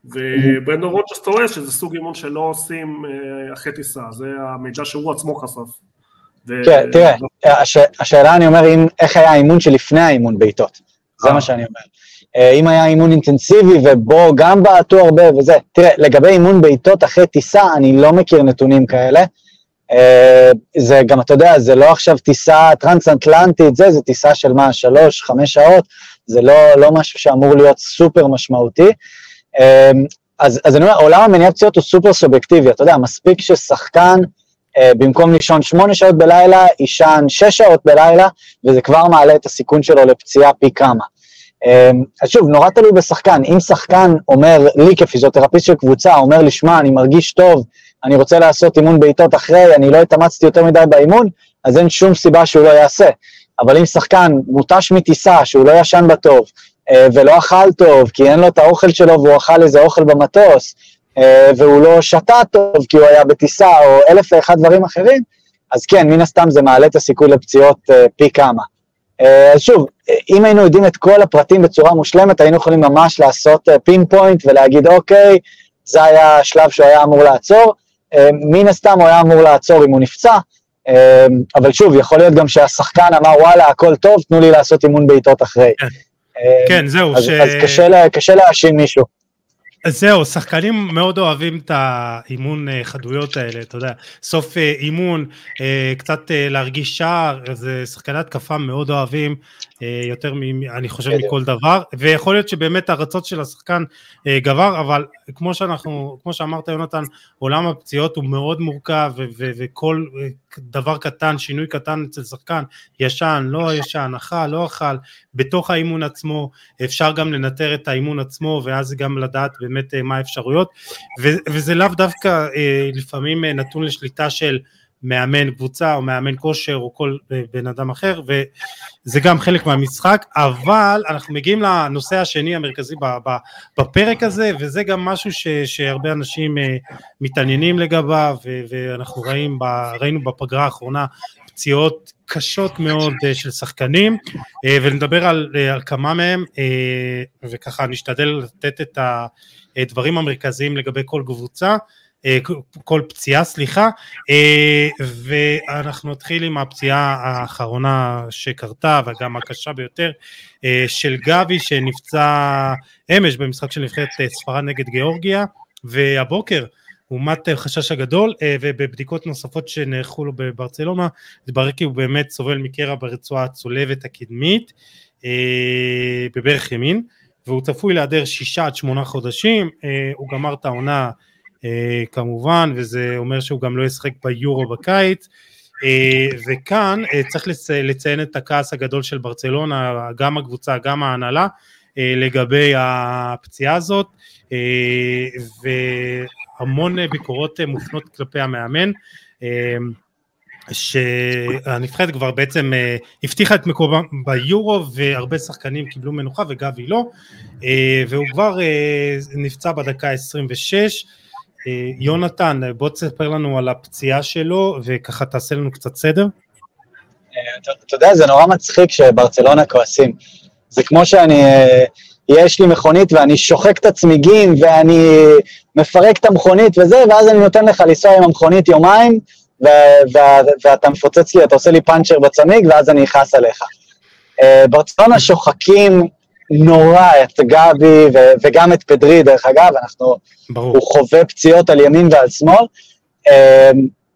וברנדון רוג'רס טוען שזה סוג אימון שלא עושים אה, אחרי טיסה, זה המידע שהוא עצמו חשף. כן, תראה, הש, השאלה אני אומר, אם, איך היה האימון שלפני האימון בעיטות, זה מה שאני אומר. אה, אם היה אימון אינטנסיבי ובו גם בעטו הרבה וזה, תראה, לגבי אימון בעיטות אחרי טיסה, אני לא מכיר נתונים כאלה. אה, זה גם, אתה יודע, זה לא עכשיו טיסה טרנס-אטלנטית, זה, זה טיסה של מה, שלוש, חמש שעות, זה לא, לא משהו שאמור להיות סופר משמעותי. אה, אז, אז אני אומר, עולם המניעת פציעות הוא סופר סובייקטיבי, אתה יודע, מספיק ששחקן, במקום לישון שמונה שעות בלילה, יישן שש שעות בלילה, וזה כבר מעלה את הסיכון שלו לפציעה פי כמה. אה, אז שוב, נורא תלוי בשחקן. אם שחקן אומר, לי כפיזיותרפיסט של קבוצה, אומר לי, שמע, אני מרגיש טוב, אני רוצה לעשות אימון בעיטות אחרי, אני לא התאמצתי יותר מדי באימון, אז אין שום סיבה שהוא לא יעשה. אבל אם שחקן מותש מטיסה, שהוא לא ישן בטוב, אה, ולא אכל טוב, כי אין לו את האוכל שלו והוא אכל איזה אוכל במטוס, אה, והוא לא שתה טוב כי הוא היה בטיסה או אלף ואחד דברים אחרים, אז כן, מן הסתם זה מעלה את הסיכוי לפציעות אה, פי כמה. אה, אז שוב, אם היינו יודעים את כל הפרטים בצורה מושלמת, היינו יכולים ממש לעשות פין פוינט ולהגיד, אוקיי, זה היה השלב שהוא היה אמור לעצור. מן הסתם הוא היה אמור לעצור אם הוא נפצע, אבל שוב, יכול להיות גם שהשחקן אמר, וואלה, הכל טוב, תנו לי לעשות אימון בעיטות אחרי. כן, כן זהו. אז, ש... אז קשה, קשה להאשים מישהו. זהו, שחקנים מאוד אוהבים את האימון אה, חדויות האלה, אתה יודע, סוף אה, אימון, אה, קצת להרגיש שער, זה שחקני התקפה מאוד אוהבים, יותר, מ, אני חושב, מכל דבר, ויכול להיות שבאמת הרצות של השחקן גבר, אבל כמו שאנחנו, כמו שאמרת יונתן, עולם הפציעות הוא מאוד מורכב, וכל דבר קטן, שינוי קטן אצל שחקן, ישן, לא ישן, אכל, לא אכל, בתוך האימון עצמו, אפשר גם לנטר את האימון עצמו, ואז גם לדעת באמת אה, מה האפשרויות, וזה לאו דווקא אה, לפעמים אה, נתון לשליטה של מאמן קבוצה או מאמן כושר או כל בן אדם אחר וזה גם חלק מהמשחק אבל אנחנו מגיעים לנושא השני המרכזי בפרק הזה וזה גם משהו שהרבה אנשים מתעניינים לגביו ואנחנו רואים, ראינו בפגרה האחרונה פציעות קשות מאוד של שחקנים ונדבר על, על כמה מהם וככה נשתדל לתת את. הדברים המרכזיים לגבי כל קבוצה, אה, כל פציעה סליחה, אה, ואנחנו נתחיל עם הפציעה האחרונה שקרתה וגם הקשה ביותר אה, של גבי שנפצע אמש במשחק של נבחרת ספרד נגד גיאורגיה והבוקר לעומת חשש הגדול ובבדיקות נוספות שנערכו לו בברצלונה התברר כי הוא באמת סובל מקרע ברצועה הצולבת הקדמית בברך ימין והוא צפוי להיעדר שישה עד שמונה חודשים, אה, הוא גמר את העונה אה, כמובן, וזה אומר שהוא גם לא ישחק ביורו בקיץ, אה, וכאן צריך לציין את הכעס הגדול של ברצלונה, גם הקבוצה, גם ההנהלה, לגבי הפציעה הזאת, והמון ביקורות מופנות כלפי המאמן. שהנבחרת כבר בעצם אה, הבטיחה את מקומה ביורו והרבה שחקנים קיבלו מנוחה וגבי לא אה, והוא כבר אה, נפצע בדקה 26 יונתן בוא תספר לנו על הפציעה שלו וככה תעשה לנו קצת סדר. אתה יודע זה נורא מצחיק שברצלונה כועסים זה כמו שאני יש לי מכונית ואני שוחק את הצמיגים ואני מפרק את המכונית וזה ואז אני נותן לך לנסוע עם המכונית יומיים ואתה מפוצץ לי, אתה עושה לי פאנצ'ר בצמיג, ואז אני אכעס עליך. Uh, ברצלונה שוחקים נורא את גבי וגם את פדרי, דרך אגב, אנחנו, ברור. הוא חווה פציעות על ימין ועל שמאל, uh,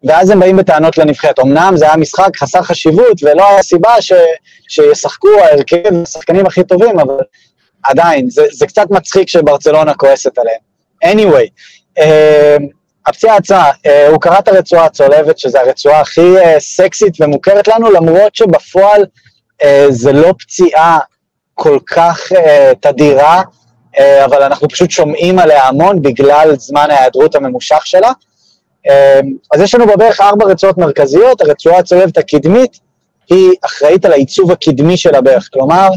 ואז הם באים בטענות לנבחרת. אמנם זה היה משחק חסר חשיבות, ולא היה סיבה ש, שישחקו ההרכב השחקנים הכי טובים, אבל עדיין, זה, זה קצת מצחיק שברצלונה כועסת עליהם. anyway, uh, הפציעה עצמה, אה, הוא קרא את הרצועה הצולבת, שזו הרצועה הכי אה, סקסית ומוכרת לנו, למרות שבפועל אה, זה לא פציעה כל כך תדירה, אבל אנחנו פשוט שומעים עליה המון בגלל זמן ההיעדרות הממושך שלה. אז יש לנו בבערך ארבע רצועות מרכזיות, הרצועה הצולבת הקדמית היא אחראית על העיצוב הקדמי של הברך, כלומר,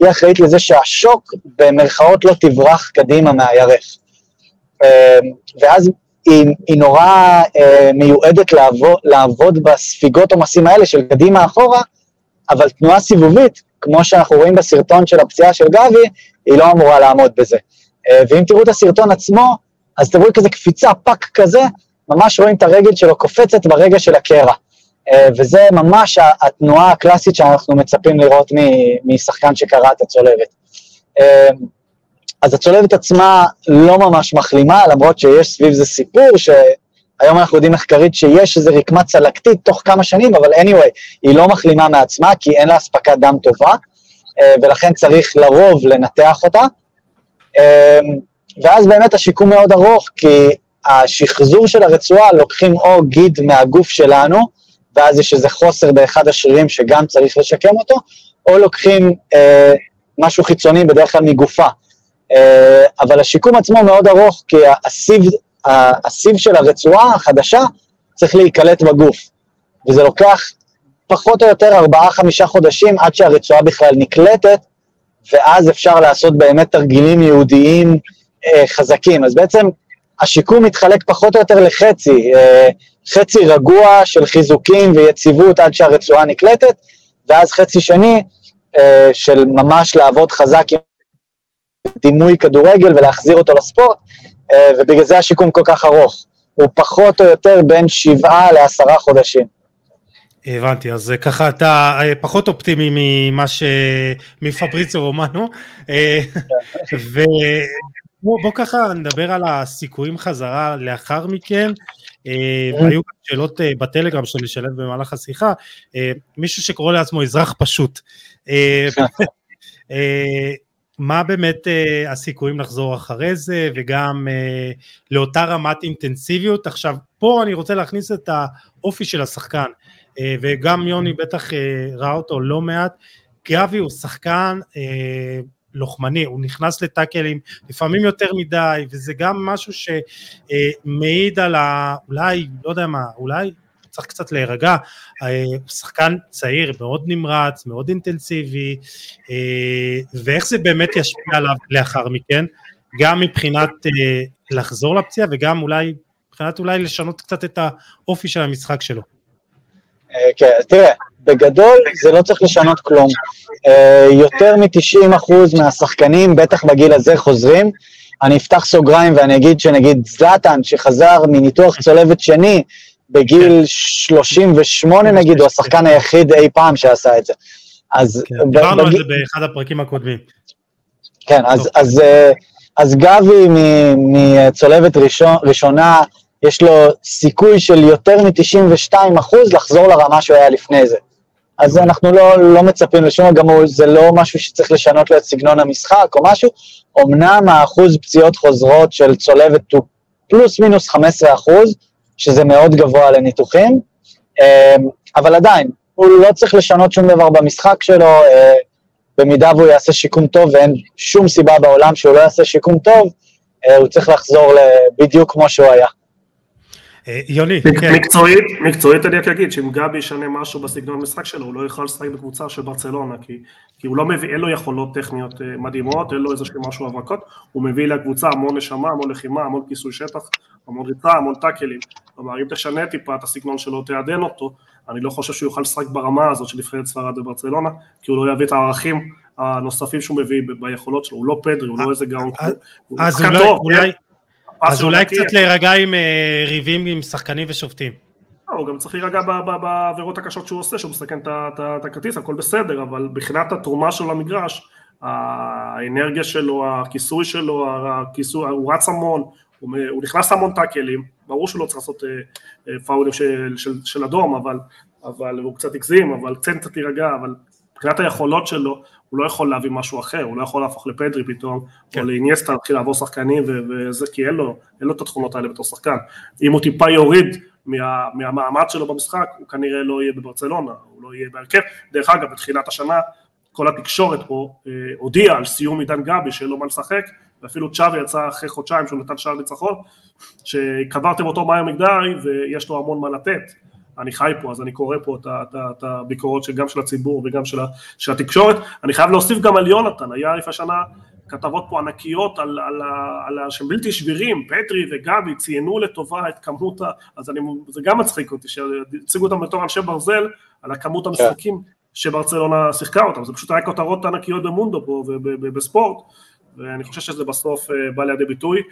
היא אחראית לזה שהשוק במרכאות לא תברח קדימה מהירך. ואז היא, היא נורא אה, מיועדת לעבוד, לעבוד בספיגות עומסים האלה של קדימה אחורה, אבל תנועה סיבובית, כמו שאנחנו רואים בסרטון של הפציעה של גבי, היא לא אמורה לעמוד בזה. אה, ואם תראו את הסרטון עצמו, אז רואים כזה קפיצה, פאק כזה, ממש רואים את הרגל שלו קופצת ברגע של הקרע. אה, וזה ממש התנועה הקלאסית שאנחנו מצפים לראות משחקן שקרע את הצולבת. אה, אז הצולבת עצמה לא ממש מחלימה, למרות שיש סביב זה סיפור, שהיום אנחנו יודעים מחקרית שיש איזו רקמה צלקתית תוך כמה שנים, אבל anyway, היא לא מחלימה מעצמה, כי אין לה אספקת דם טובה, אה, ולכן צריך לרוב לנתח אותה. אה, ואז באמת השיקום מאוד ארוך, כי השחזור של הרצועה לוקחים או גיד מהגוף שלנו, ואז יש איזה חוסר באחד השרירים שגם צריך לשקם אותו, או לוקחים אה, משהו חיצוני, בדרך כלל מגופה. אה, אבל השיקום עצמו מאוד ארוך, כי הסיב, הסיב של הרצועה החדשה צריך להיקלט בגוף, וזה לוקח פחות או יותר ארבעה-חמישה חודשים עד שהרצועה בכלל נקלטת, ואז אפשר לעשות באמת תרגילים יהודיים אה, חזקים. אז בעצם השיקום מתחלק פחות או יותר לחצי, אה, חצי רגוע של חיזוקים ויציבות עד שהרצועה נקלטת, ואז חצי שני אה, של ממש לעבוד חזק עם דימוי כדורגל ולהחזיר אותו לספורט, ובגלל זה השיקום כל כך ארוך. הוא פחות או יותר בין שבעה לעשרה חודשים. הבנתי, אז ככה אתה אה, פחות אופטימי ממה ש... מפבריצו רומנו. אה, ובוא ככה נדבר על הסיכויים חזרה לאחר מכן. אה, והיו גם שאלות בטלגרם שאני אשלב במהלך השיחה. מישהו שקורא לעצמו אזרח פשוט. מה באמת הסיכויים לחזור אחרי זה, וגם לאותה רמת אינטנסיביות. עכשיו, פה אני רוצה להכניס את האופי של השחקן. אה, וגם יוני בטח אה, ראה אותו לא מעט, גבי הוא שחקן אה, לוחמני, הוא נכנס לטאקלים לפעמים יותר מדי, וזה גם משהו שמעיד על ה... אולי, לא יודע מה, אולי צריך קצת להירגע, שחקן צעיר, מאוד נמרץ, מאוד אינטנסיבי, ואיך זה באמת ישפיע עליו לאחר מכן, גם מבחינת לחזור לפציעה וגם אולי, מבחינת אולי לשנות קצת את האופי של המשחק שלו. אה, כן, תראה, בגדול זה לא צריך לשנות כלום. אה, יותר מ-90% מהשחקנים, בטח בגיל הזה, חוזרים. אני אפתח סוגריים ואני אגיד שנגיד זלאטן, שחזר מניתוח צולבת שני, בגיל 38 נגיד, הוא השחקן היחיד אי פעם שעשה את זה. אז... כן, דיברנו על זה באחד הפרקים הקודמים. כן, אז, אז, אה, אז גבי מצולבת ראשון, ראשונה, יש לו סיכוי של יותר מ-92% לחזור לרמה שהוא היה לפני זה. אז אנחנו לא, לא מצפים לשום, גם הוא, זה לא משהו שצריך לשנות לו את סגנון המשחק או משהו, אמנם האחוז פציעות חוזרות של צולבת הוא פלוס מינוס 15 אחוז, שזה מאוד גבוה לניתוחים, אמ, אבל עדיין, הוא לא צריך לשנות שום דבר במשחק שלו, אה, במידה והוא יעשה שיקום טוב, ואין שום סיבה בעולם שהוא לא יעשה שיקום טוב, אה, הוא צריך לחזור בדיוק כמו שהוא היה. אה, יוני, כן. מקצועית, מקצועית אני רק אגיד שאם גבי ישנה משהו בסגנון המשחק שלו, הוא לא יוכל לשחק בקבוצה של ברצלונה, כי, כי הוא לא מביא, אין לו יכולות טכניות אה, מדהימות, אין לו איזה משהו הברקות, הוא מביא לקבוצה המון נשמה, המון לחימה, המון כיסוי שטח, המון ריצה, המון טאקלים, כלומר אם תשנה טיפה את הסגנון שלו, תעדן אותו, אני לא חושב שהוא יוכל לשחק ברמה הזאת של נבחרת ספרד וברצלונה, כי הוא לא יביא את הערכים הנוספים שהוא מביא ביכולות שלו, הוא לא פדרי, הוא לא איזה גאון, טוב, אולי... אז אולי קצת להירגע עם אה, ריבים עם שחקנים ושופטים. לא, הוא גם צריך להירגע בעבירות הקשות שהוא עושה, שהוא מסכן את הכרטיס, הכל בסדר, אבל מבחינת התרומה שלו למגרש, האנרגיה שלו, הכיסוי שלו, הכיסוי, הוא רץ המון, הוא, הוא נכנס להמון טאקלים, ברור שהוא לא צריך לעשות אה, אה, פאולים של, של, של אדום, אבל, אבל הוא קצת הגזים, אבל קצת תירגע, אבל מבחינת היכולות שלו, הוא לא יכול להביא משהו אחר, הוא לא יכול להפוך לפדרי פתאום, כן. או לאיניאסטה, להתחיל לעבור שחקנים וזה, כי אין לו, אין לו את התכונות האלה בתור שחקן. אם הוא טיפה יוריד מה, מהמעמד שלו במשחק, הוא כנראה לא יהיה בברצלונה, הוא לא יהיה בהרכב. דרך אגב, בתחילת השנה, כל התקשורת פה אה, הודיעה על סיום עידן גבי שאין לו מה לשחק, ואפילו צ'אבי יצא אחרי חודשיים שהוא נתן שער ניצחון, שקברתם אותו מהר מדי ויש לו המון מה לתת. אני חי פה, אז אני קורא פה את, הביקורות גם של הציבור וגם של, של התקשורת. אני חייב להוסיף גם על יונתן, היה לפני שנה כתבות פה ענקיות על, על, על, על שהם בלתי שבירים, פטרי וגבי ציינו לטובה את כמות, ה... אז אני, זה גם מצחיק אותי, שהציגו אותם בתור אנשי ברזל, על הכמות כן. המשחקים שברצלונה שיחקה אותם, זה פשוט היה כותרות ענקיות במונדו פה ובספורט. ואני חושב שזה בסוף אה, בא לידי ביטוי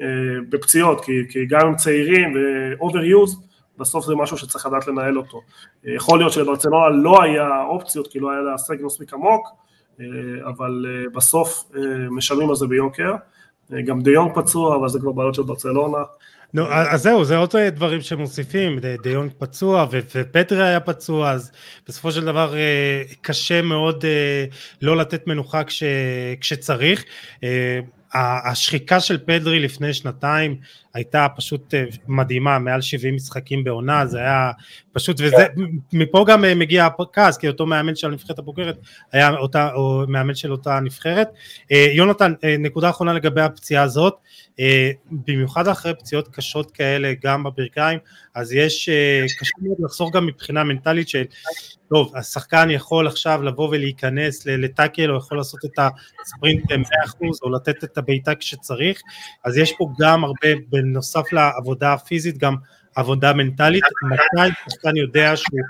אה, בפציעות, כי, כי גם הם צעירים ו-overuse, בסוף זה משהו שצריך לדעת לנהל אותו. אה, יכול להיות שלברצלונה לא היה אופציות, כי לא היה לה סגל מספיק עמוק, אה, אבל אה, בסוף משלמים על זה ביוקר. גם דיון פצוע, אבל זה כבר בעיות של ברצלונה. נו, אז זהו, זה עוד דברים שמוסיפים, דיון פצוע ופטרי היה פצוע, אז בסופו של דבר קשה מאוד לא לתת מנוחה כש, כשצריך. השחיקה של פדרי לפני שנתיים הייתה פשוט אה, מדהימה, מעל 70 משחקים בעונה, זה היה פשוט, וזה, מפה גם אה, מגיע הכעס, כי אותו מאמן של הנבחרת הבוגרת היה אותה, או מאמן של אותה נבחרת. אה, יונתן, נקודה אחרונה לגבי הפציעה הזאת, במיוחד אחרי פציעות קשות כאלה, גם בברכיים, אז יש, קשה מאוד לחזור גם מבחינה מנטלית של טוב, השחקן יכול עכשיו לבוא ולהיכנס לטאקל, או יכול לעשות את הספרינט ב-100% או לתת את הבעיטה כשצריך, אז יש פה גם הרבה, בנוסף לעבודה הפיזית, גם עבודה מנטלית, מתי שחקן יודע שהוא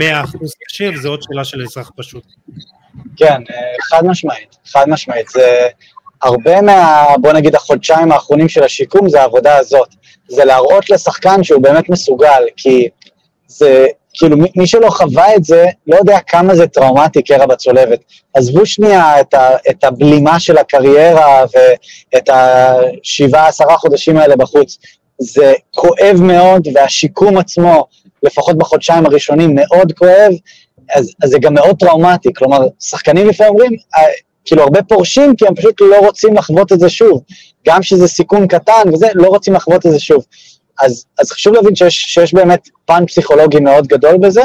100% קשיר, זו עוד שאלה של אזרח פשוט. כן, חד משמעית, חד משמעית, זה הרבה מה, בוא נגיד, החודשיים האחרונים של השיקום, זה העבודה הזאת, זה להראות לשחקן שהוא באמת מסוגל, כי זה... כאילו מי, מי שלא חווה את זה, לא יודע כמה זה טראומטי קרע בצולבת. עזבו שנייה את, ה, את הבלימה של הקריירה ואת השבעה, עשרה חודשים האלה בחוץ. זה כואב מאוד, והשיקום עצמו, לפחות בחודשיים הראשונים, מאוד כואב, אז, אז זה גם מאוד טראומטי. כלומר, שחקנים לפעמים אומרים, אה, כאילו הרבה פורשים כי הם פשוט לא רוצים לחוות את זה שוב. גם שזה סיכון קטן וזה, לא רוצים לחוות את זה שוב. אז, אז חשוב להבין שיש, שיש באמת פן פסיכולוגי מאוד גדול בזה,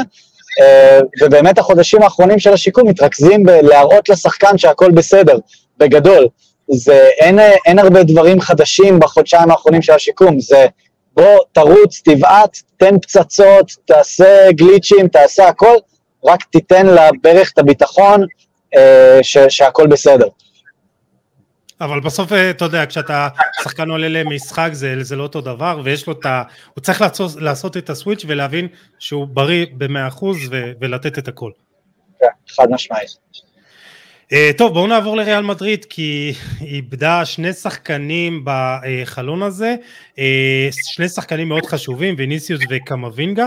אה, ובאמת החודשים האחרונים של השיקום מתרכזים בלהראות לשחקן שהכל בסדר, בגדול. זה, אין, אין הרבה דברים חדשים בחודשיים האחרונים של השיקום, זה בוא תרוץ, תבעט, תן פצצות, תעשה גליצ'ים, תעשה הכל, רק תיתן לברך את הביטחון אה, ש, שהכל בסדר. אבל בסוף אה, אתה יודע כשאתה שחקן עולה למשחק זה, זה לא אותו דבר ויש לו את ה... הוא צריך לעשות, לעשות את הסוויץ' ולהבין שהוא בריא במאה אחוז ולתת את הכל. כן, חד משמעית. Uh, טוב בואו נעבור לריאל מדריד כי היא איבדה שני שחקנים בחלון הזה, uh, שני שחקנים מאוד חשובים, ויניסיוס וקמבינגה,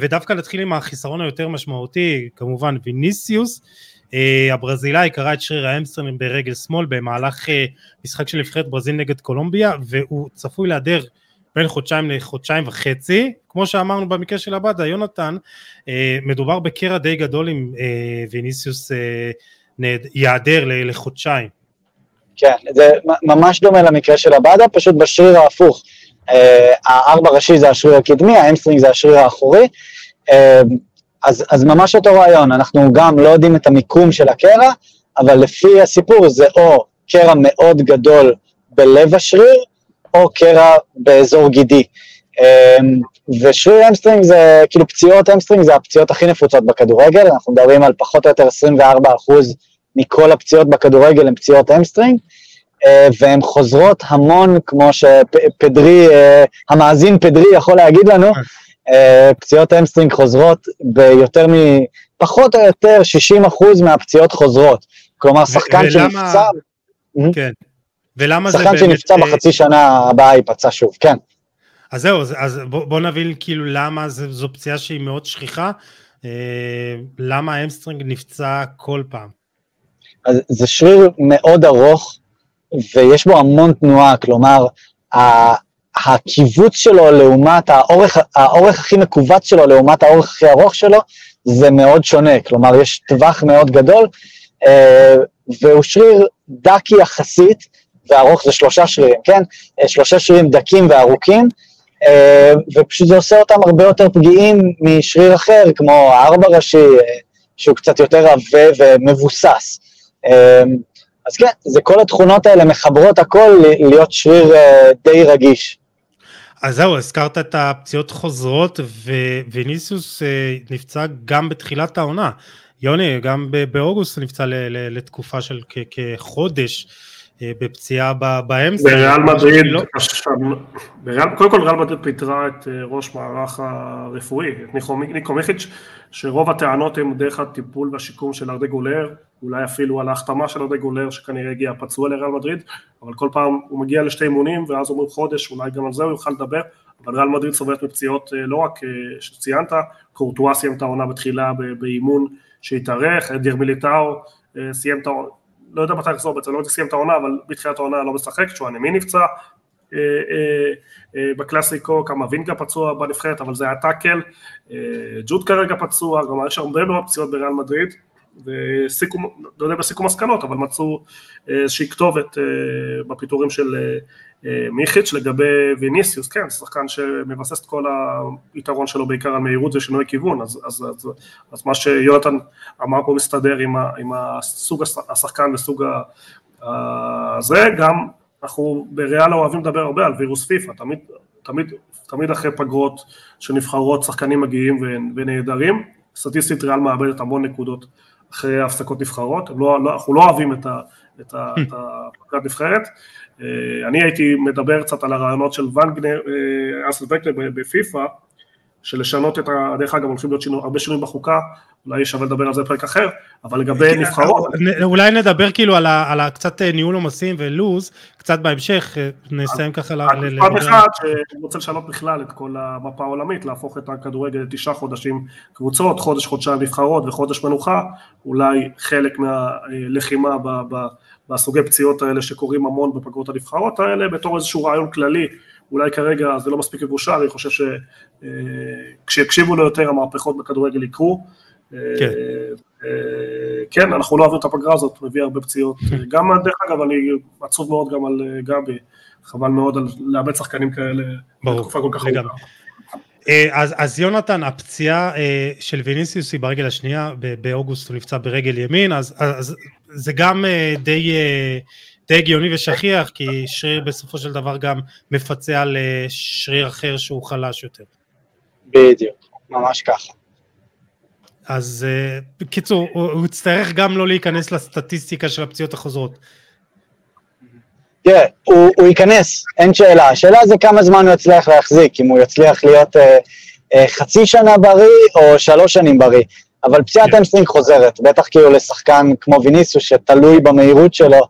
ודווקא נתחיל עם החיסרון היותר משמעותי, כמובן ויניסיוס, הברזילאי קרא את שריר האמסטרנים ברגל שמאל במהלך uh, משחק של נבחרת ברזיל נגד קולומביה והוא צפוי להיעדר בין חודשיים לחודשיים וחצי. כמו שאמרנו במקרה של עבדה יונתן uh, מדובר בקרע די גדול עם uh, ויניסיוס אה, ייעדר לחודשיים. כן זה ממש דומה למקרה של עבדה פשוט בשריר ההפוך. אה, הארבע ראשי זה השריר הקדמי ה hamstring זה השריר האחורי. אה, אז, אז ממש אותו רעיון, אנחנו גם לא יודעים את המיקום של הקרע, אבל לפי הסיפור זה או קרע מאוד גדול בלב השריר, או קרע באזור גידי. אמ, ושריר hamstring זה, כאילו פציעות hamstring זה הפציעות הכי נפוצות בכדורגל, אנחנו מדברים על פחות או יותר 24 אחוז מכל הפציעות בכדורגל הן פציעות hamstring, אה, והן חוזרות המון, כמו שפדרי, אה, המאזין פדרי יכול להגיד לנו, אה, פציעות hamstring חוזרות ביותר מ... פחות או יותר 60 אחוז מהפציעות חוזרות. כלומר, שחקן ולמה... שנפצע... כן. ולמה זה באמת... שחקן שנפצע אה, בחצי שנה הבאה ייפצע שוב, כן. אז זהו, אז בוא, בוא נבין כאילו למה זה, זו פציעה שהיא מאוד שכיחה, אה, למה ה hamstring נפצע כל פעם. אז זה שריר מאוד ארוך, ויש בו המון תנועה, כלומר, הקיבוץ שלו לעומת האורך, האורך הכי מכווץ שלו לעומת האורך הכי ארוך שלו, זה מאוד שונה, כלומר יש טווח מאוד גדול, אה, והוא שריר דק יחסית, וארוך זה שלושה שרירים, כן? אה, שלושה שרירים דקים וארוכים, אה, ופשוט זה עושה אותם הרבה יותר פגיעים משריר אחר, כמו הארבע ראשי, שהוא קצת יותר עבה ומבוסס. אז כן, זה כל התכונות האלה מחברות הכל להיות שריר די רגיש. אז זהו, הזכרת את הפציעות חוזרות, וויניסיוס אה, נפצע גם בתחילת העונה. יוני, גם באוגוסט נפצע לתקופה של כחודש. אה, בפציעה באמצע. בריאל מדריד, לא... קודם כל ריאל מדריד פיטרה את אה, ראש מערך הרפואי, את ניקו מיכיץ', שרוב הטענות הן דרך הטיפול והשיקום של ארדה גולר, אולי אפילו על ההחתמה של ארדה גולר שכנראה הגיע פצוע לריאל מדריד, אבל כל פעם הוא מגיע לשתי אימונים ואז אומרים חודש, אולי גם על זה הוא יוכל לדבר, אבל ריאל מדריד סובלת מפציעות אה, לא רק שציינת, קורטואה סיים את העונה בתחילה באימון שהתארך, אדיר מיליטאו סיים את העונה לא יודע מתי לחזור בעצם, לא יודע את העונה, אבל בתחילת העונה לא משחק, צ'ואנמי נפצע. אה, אה, אה, בקלאסיקו, כמה וינגה פצוע בנבחרת, אבל זה היה טאקל, ג'וד כרגע פצוע, גם יש הרבה מאוד פציעות בריאל מדריד, וסיכום, לא יודע בסיכום מסקנות, אבל מצאו איזושהי כתובת בפיטורים של מיכיץ' לגבי ויניסיוס, כן, שחקן שמבסס את כל היתרון שלו בעיקר על מהירות ושינוי כיוון, אז, אז, אז, אז מה שיונתן אמר פה מסתדר עם, ה, עם הסוג השחקן וסוג הזה, גם אנחנו בריאל אוהבים לדבר הרבה על וירוס פיפא, תמיד, תמיד, תמיד אחרי פגרות שנבחרות שחקנים מגיעים ונהדרים, סטטיסטית ריאל מאבדת המון נקודות אחרי הפסקות נבחרות, לא, לא, אנחנו לא אוהבים את ה... את הפגרת נבחרת. אה, אני הייתי מדבר קצת על הרעיונות של ונגנר, אה, אסל וקנר בפיפ"א, של לשנות את ה... דרך אגב, הולכים להיות שינו, הרבה שינויים בחוקה, אולי שווה לדבר על זה בפרק אחר, אבל לגבי כן, נבחרות... אולי נדבר כאילו על, ה, על ה, קצת אה, ניהול עומסים ולוז, קצת בהמשך, אה, נסיים ככה ל... משפט אחד, שאני רוצה לשנות בכלל את כל המפה העולמית, להפוך את הכדורגל לתשעה חודשים קבוצות, חודש, חודשיים נבחרות וחודש מנוחה, אולי חלק מהלחימה ב, ב, בסוגי פציעות האלה שקורים המון בפגרות הנבחרות האלה, בתור איזשהו רעיון כללי אולי כרגע זה לא מספיק מבושל, אני חושב שכשיקשיבו לו יותר המהפכות בכדורגל יקרו. כן. כן, אנחנו לא אוהבים את הפגרה הזאת, מביא הרבה פציעות. גם, דרך אגב, אני עצוב מאוד גם על אה, גבי, חבל מאוד לאבד שחקנים כאלה בתקופה כל כך ארוכה. אז, אז יונתן, הפציעה אה, של ויניסיוס היא ברגל השנייה, באוגוסט הוא נפצע ברגל ימין, אז, אז זה גם אה, די די הגיוני ושכיח, כי שריר בסופו של דבר גם מפצה על אה, שריר אחר שהוא חלש יותר. בדיוק, ממש ככה. אז אה, בקיצור, הוא יצטרך גם לא להיכנס לסטטיסטיקה של הפציעות החוזרות. תראה, הוא, הוא ייכנס, אין שאלה. השאלה זה כמה זמן הוא יצליח להחזיק, אם הוא יצליח להיות אה, אה, חצי שנה בריא או שלוש שנים בריא. אבל פציעת hamstring כן. חוזרת, בטח כאילו לשחקן כמו ויניסיוס שתלוי במהירות שלו,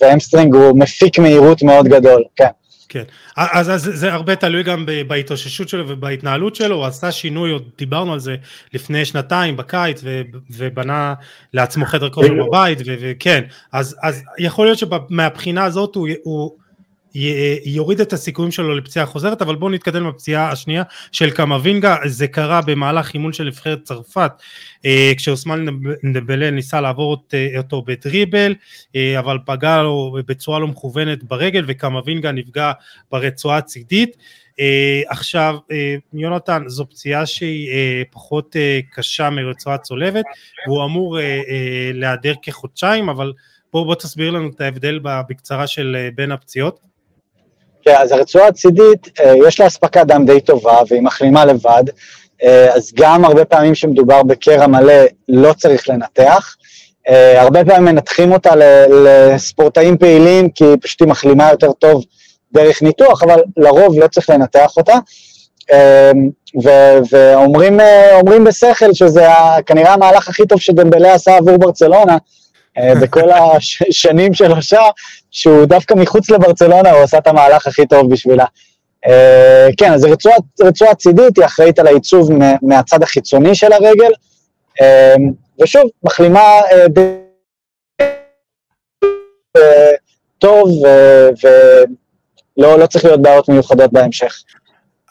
והאמסטרינג הוא מפיק מהירות מאוד גדול, כן. כן, אז, אז זה הרבה תלוי גם בהתאוששות שלו ובהתנהלות שלו, הוא עשה שינוי, עוד דיברנו על זה לפני שנתיים בקיץ, ו, ובנה לעצמו חדר כושר בבית, וכן, אז, אז יכול להיות שמהבחינה הזאת הוא, הוא יוריד את הסיכויים שלו לפציעה חוזרת, אבל בואו נתקדם לפציעה השנייה של קמבינגה, זה קרה במהלך אימון של נבחרת צרפת, אה, כשאוסמן נדבלה ניסה לעבור אה, אותו בדריבל, אה, אבל פגע לו בצורה לא מכוונת ברגל, וקמבינגה נפגע ברצועה הצידית. עכשיו, יונתן, זו פציעה שהיא פחות קשה מרצועה צולבת, והוא אמור להיעדר כחודשיים, אבל בואו בוא תסביר לנו את ההבדל בקצרה של בין הפציעות. כן, אז הרצועה הצידית, אה, יש לה אספקת דם די טובה והיא מחלימה לבד, אה, אז גם הרבה פעמים שמדובר בקרע מלא לא צריך לנתח. אה, הרבה פעמים מנתחים אותה לספורטאים פעילים כי פשוט היא מחלימה יותר טוב דרך ניתוח, אבל לרוב לא צריך לנתח אותה. ואומרים בשכל שזה כנראה המהלך הכי טוב שדמבלה עשה עבור ברצלונה, בכל השנים שלו שם, שהוא דווקא מחוץ לברצלונה, הוא עשה את המהלך הכי טוב בשבילה. אה, כן, אז רצועה צידית, היא אחראית על הייצוב מהצד החיצוני של הרגל, אה, ושוב, מחלימה טוב, ולא לא צריך להיות בעיות מיוחדות בהמשך.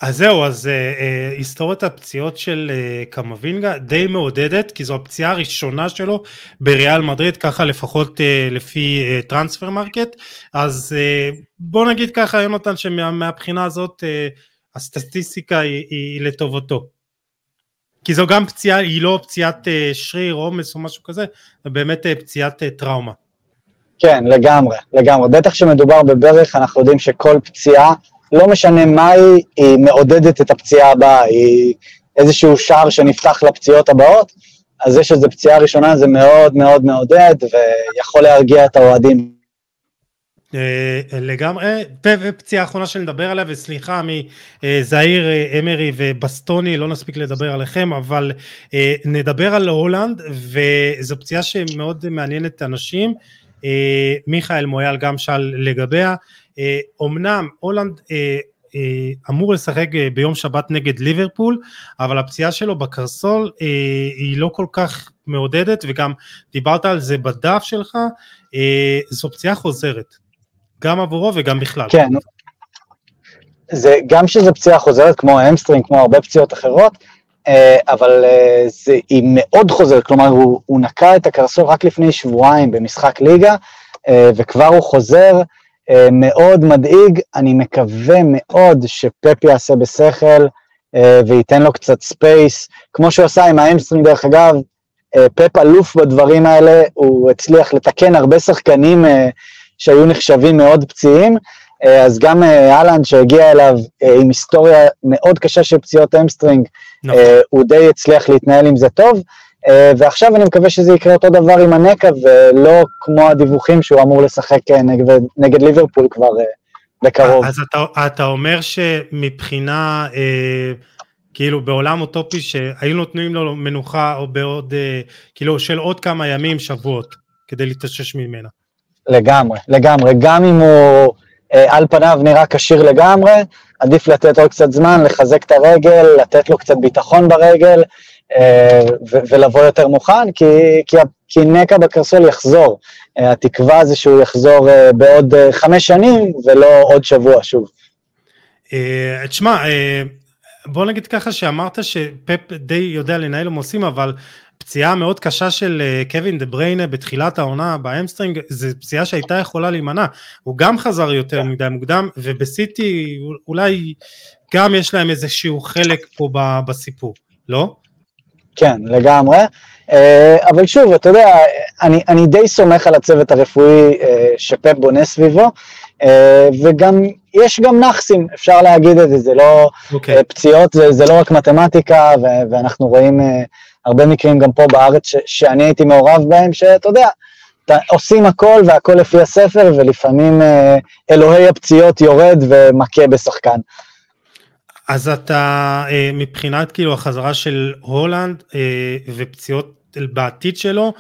אז זהו, אז אה, אה, היסטוריית הפציעות של אה, קמבינגה די מעודדת, כי זו הפציעה הראשונה שלו בריאל מדריד, ככה לפחות אה, לפי אה, טרנספר מרקט, אז uh, בוא נגיד ככה, יונתן, שמהבחינה הזאת uh, הסטטיסטיקה היא, היא לטובתו. כי זו גם פציעה, היא לא פציעת uh, שריר, עומס או משהו כזה, זה באמת uh, פציעת uh, טראומה. כן, לגמרי, לגמרי. בטח כשמדובר בברך, אנחנו יודעים שכל פציעה לא משנה מה היא, היא מעודדת את הפציעה הבאה, היא איזשהו שער שנפתח לפציעות הבאות, אז זה שזו פציעה ראשונה זה מאוד מאוד מעודד ויכול להרגיע את האוהדים. אה, לגמרי, ופציעה אחרונה שנדבר עליה, וסליחה מזעיר אה, אמרי ובסטוני, לא נספיק לדבר עליכם, אבל אה, נדבר על הולנד, וזו פציעה שמאוד מעניינת אנשים, מיכאל מויאל גם שאל לגביה, אומנם אה, הולנד אה, אה, אמור לשחק ביום שבת נגד ליברפול, אבל הפציעה שלו בקרסול היא לא כל כך מעודדת, וגם דיברת על זה בדף שלך, זו פציעה חוזרת, גם עבורו וגם בכלל. כן, זה, גם שזו פציעה חוזרת, כמו ה hamstring, כמו הרבה פציעות אחרות, אבל זה, היא מאוד חוזרת, כלומר הוא, הוא נקע את הקרסול רק לפני שבועיים במשחק ליגה, וכבר הוא חוזר, מאוד מדאיג, אני מקווה מאוד שפפ יעשה בשכל אה, וייתן לו קצת space, כמו שהוא עשה עם ה hamstring דרך אגב, אה, פפ אלוף בדברים האלה, הוא הצליח לתקן הרבה שחקנים שהיו נחשבים מאוד פציעים, אז גם אהלן שהגיע אליו עם היסטוריה מאוד קשה של פציעות hamstring, נכון. הוא די הצליח להתנהל עם זה טוב. אה, ועכשיו אני מקווה שזה יקרה אותו דבר עם הנקע, ולא כמו הדיווחים שהוא אמור לשחק אה, נגד, נגד ליברפול כבר אה, בקרוב. אז אתה, אתה אומר שמבחינה אה, כאילו בעולם אוטופי שהיו נותנים לו מנוחה או בעוד, אה, כאילו של עוד כמה ימים, שבועות, כדי להתאושש ממנה. לגמרי, לגמרי. גם אם הוא על פניו נראה כשיר לגמרי, עדיף לתת עוד קצת זמן, לחזק את הרגל, לתת לו קצת ביטחון ברגל, אה, ולבוא יותר מוכן, כי, כי, כי נקע בקרסול יחזור. אה, התקווה זה שהוא יחזור אה, בעוד אה, חמש שנים, ולא עוד שבוע שוב. אה, תשמע, אה, בוא נגיד ככה שאמרת שפפ די יודע לנהל עומסים, אבל פציעה מאוד קשה של אה, קווין דה בריינה בתחילת העונה ב hamstring, זו פציעה שהייתה יכולה להימנע. הוא גם חזר יותר מדי מוקדם, ובסיטי אולי גם יש להם איזשהו חלק פה בסיפור, לא? כן, לגמרי. אה, אבל שוב, אתה יודע, אני, אני די סומך על הצוות הרפואי אה, שפפ בונה סביבו, וגם, יש גם נאחסים, אפשר להגיד את זה, זה לא, okay. אוקיי. פציעות זה, זה לא רק מתמטיקה, ואנחנו רואים הרבה מקרים גם פה בארץ ש, שאני הייתי מעורב בהם, שאתה יודע, עושים הכל והכל לפי הספר, ולפעמים אה, אלוהי הפציעות יורד ומכה בשחקן. אז אתה, אה, מבחינת כאילו החזרה של הולנד אה, ופציעות בעתיד שלו,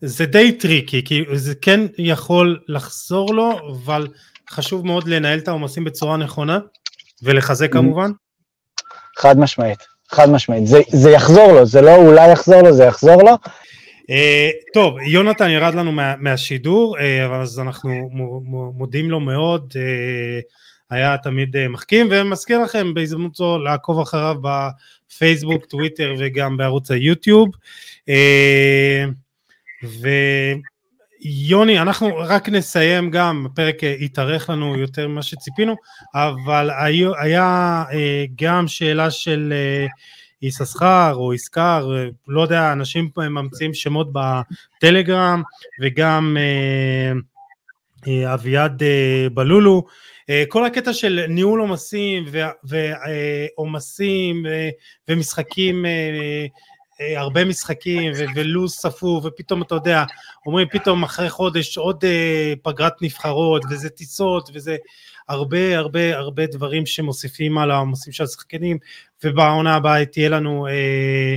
זה די טריקי, כי זה כן יכול לחזור לו, אבל חשוב מאוד לנהל את העומסים בצורה נכונה, ולחזק. כמובן. חד משמעית. חד משמעית. זה, זה יחזור לו, זה לא אולי יחזור לו, זה יחזור לו. Uh, טוב, יונתן ירד לנו מה, מהשידור, uh, אז אנחנו מודים לו מאוד, uh, היה תמיד uh, מחכים, ומזכיר לכם בהזדמנות זו לעקוב אחריו בפייסבוק, טוויטר וגם בערוץ היוטיוב. Uh, ויוני, אנחנו רק נסיים גם, הפרק התארך לנו יותר ממה שציפינו, אבל היה, אה, גם שאלה של אה, יששכר או ישכר, לא יודע, אנשים ממציאים שמות בטלגרם, וגם אה, אביעד בלולו, כל הקטע של ניהול עומסים ועומסים ומשחקים אה, הרבה משחקים ולו"ז ספור ופתאום אתה יודע אומרים פתאום אחרי חודש עוד אה, פגרת נבחרות וזה טיסות וזה הרבה הרבה הרבה דברים שמוסיפים על העומסים של השחקנים ובעונה הבאה תהיה לנו אה,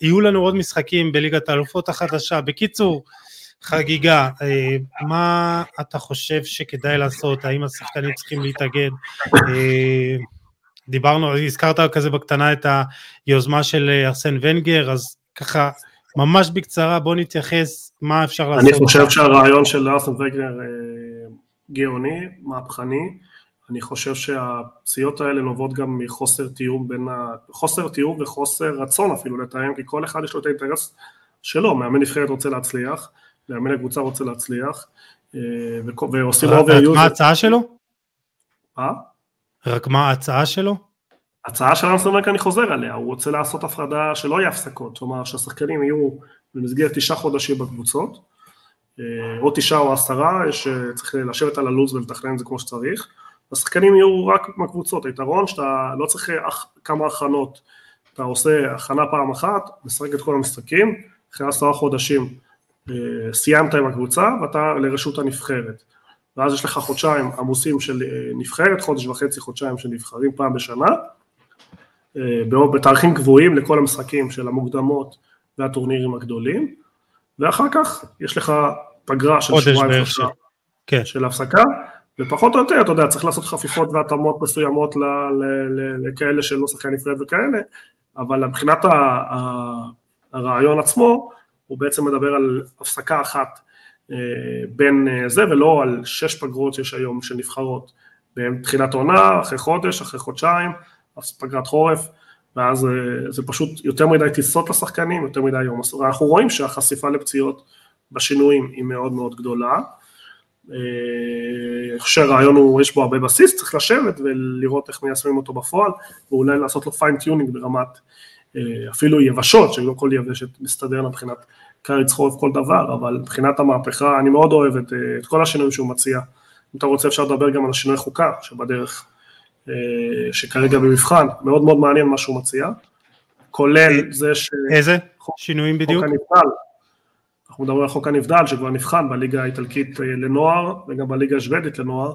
יהיו לנו עוד משחקים בליגת האלופות החדשה. בקיצור חגיגה אה, מה אתה חושב שכדאי לעשות? האם השחקנים צריכים להתאגד? אה, דיברנו, הזכרת כזה בקטנה את היוזמה של אה, ארסן ונגר, אז ככה, ממש בקצרה, בוא נתייחס, מה אפשר לעשות. אני חושב שהרעיון של ארסן ונגר אה, גאוני, מהפכני, אני חושב שהפציעות האלה נובעות גם מחוסר תיאום בין ה... חוסר תיאום וחוסר רצון אפילו לתאם, כי כל אחד יש לו את האינטרס שלו, מאמן נבחרת רוצה להצליח, מאמן הקבוצה רוצה להצליח, אה, ועושים אובר מה ההצעה שלו? מה? רק מה ההצעה שלו? ההצעה של אמסטרדמק אני חוזר עליה, הוא רוצה לעשות הפרדה שלא יהיה הפסקות, כלומר שהשחקנים יהיו במסגרת תשעה חודשים בקבוצות, אה, או תשעה או עשרה, יש, אה, לשבת על הלו"ז ולתכנן את זה כמו שצריך, השחקנים יהיו רק מהקבוצות, היתרון שאתה לא צריך אח, כמה הכנות, אתה עושה הכנה פעם אחת, משחק את כל המשחקים, אחרי עשרה חודשים אה, סיימת עם הקבוצה ואתה לרשות הנבחרת. ואז יש לך חודשיים עמוסים של אה, נבחרת, חודש וחצי, חודשיים של נבחרים פעם בשנה, אה, בתאריכים קבועים לכל המשחקים של המוקדמות והטורנירים הגדולים, ואחר כך יש לך פגרה של שבועיים שלושה כן. של הפסקה, ופחות או יותר, אתה יודע, צריך לעשות חפיפות והתאמות מסוימות לכאלה שלא שחקן נפרד וכאלה, אבל מבחינת הרעיון עצמו, הוא בעצם מדבר על הפסקה אחת בין אה, זה ולא על שש פגרות שיש היום שנבחרות בתחילת עונה, אחרי חודש, אחרי חודשיים, פגרת חורף, ואז אה, זה פשוט יותר מדי טיסות לשחקנים, יותר מדי יום, אנחנו רואים שהחשיפה לפציעות בשינויים היא מאוד מאוד גדולה. אני חושב שהרעיון הוא, יש בו הרבה בסיס, צריך לשבת ולראות איך מיישמים אותו בפועל, ואולי לעשות לו fine-tuning ברמת אפילו יבשות, שלא כל יבשת מסתדר מבחינת קיץ חורף כל דבר, אבל מבחינת המהפכה אני מאוד אוהב את, אה, את כל השינויים שהוא מציע. אם אתה רוצה אפשר לדבר גם על השינוי חוקה שבדרך, אה, שכרגע במבחן, מאוד מאוד מעניין מה שהוא מציע, כולל זה ש... איזה? שינויים בדיוק? חוק הנבדל, אנחנו מדברים על חוק הנבדל שכבר נבחן בליגה האיטלקית אה, לנוער וגם בליגה השוודית לנוער,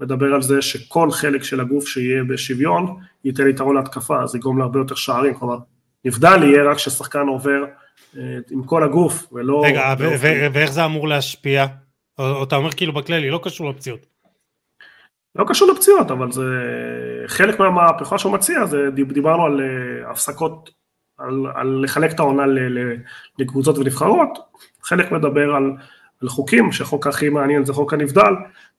מדבר על זה שכל חלק של הגוף שיהיה בשוויון ייתן יתרון להתקפה, אז יגרום להרבה יותר שערים, כלומר נבדל יהיה רק כששחקן עובר אה, עם כל הגוף ולא... רגע, ואיך זה אמור להשפיע? או אתה אומר כאילו בכללי, לא קשור לפציעות. לא קשור לפציעות, אבל זה חלק מהמהפכה שהוא מציע, זה דיברנו על אה, הפסקות, על, על לחלק את העונה לקבוצות ונבחרות, חלק מדבר על, על חוקים, שהחוק הכי מעניין זה חוק הנבדל,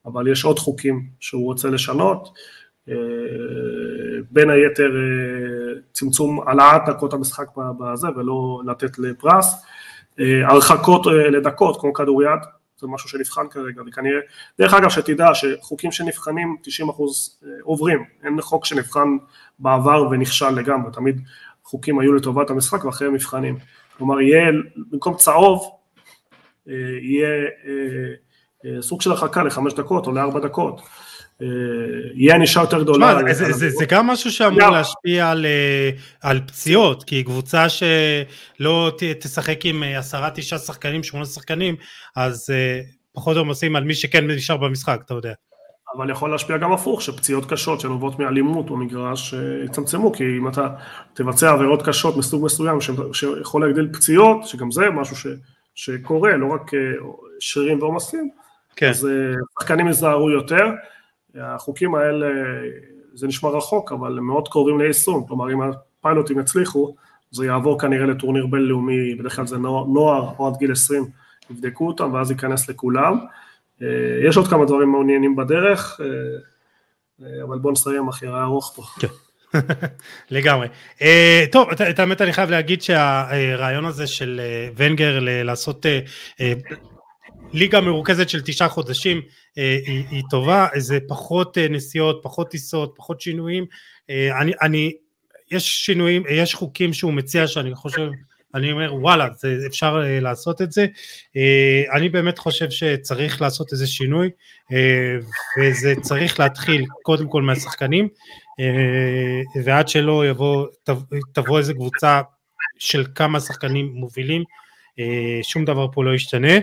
אבל יש עוד חוקים שהוא רוצה לשנות, אה, בין היתר אה, צמצום העלאת דקות המשחק בזה ולא לתת לפרס, הרחקות לדקות כמו כדוריד, זה משהו שנבחן כרגע, וכנראה, דרך אגב שתדע שחוקים שנבחנים 90% אה, עוברים, אין חוק שנבחן בעבר ונכשל לגמרי, תמיד חוקים היו לטובת המשחק ואחרי מבחנים, כלומר יהיה, במקום צהוב, אה, יהיה אה, סוג של הרחקה לחמש דקות או לארבע דקות, אה, יהיה ענישה יותר גדולה. שמה, זה, זה, זה גם משהו שאמור yeah. להשפיע על, אה, על פציעות, כי קבוצה שלא ת, תשחק עם אה, עשרה, תשעה שחקנים, שמונה שחקנים, אז פחות או עושים על מי שכן נשאר במשחק, אתה יודע. אבל יכול להשפיע גם הפוך, שפציעות קשות שנובעות מאלימות במגרש יצמצמו, כי אם אתה תבצע עבירות קשות מסוג מסוים שיכול להגדיל פציעות, שגם זה משהו ש, שקורה, לא רק שרירים ועומסים, כן. אז שחקנים יזהרו יותר. החוקים האלה, זה נשמע רחוק, אבל הם מאוד קרובים ליישום, כלומר אם הפיילוטים יצליחו, זה יעבור כנראה לטורניר בינלאומי, בדרך כלל זה נוער או עד גיל 20, יבדקו אותם ואז ייכנס לכולם. אה, יש עוד כמה דברים מעוניינים בדרך, אה, אבל בואו נסיים אחי, היה ארוך פה. כן. לגמרי. טוב, את האמת אני חייב להגיד שהרעיון הזה של ונגר לעשות ליגה מרוכזת של תשעה חודשים אה, היא, היא טובה, זה פחות אה, נסיעות, פחות טיסות, פחות שינויים, אה, אני, אני, יש שינויים, יש חוקים שהוא מציע שאני חושב, אני אומר וואלה, זה, אפשר לעשות את זה, אני באמת חושב שצריך לעשות איזה שינוי, וזה צריך להתחיל קודם כל מהשחקנים, ועד שלא יבוא, תבוא איזה קבוצה של כמה שחקנים מובילים, שום דבר פה לא ישתנה.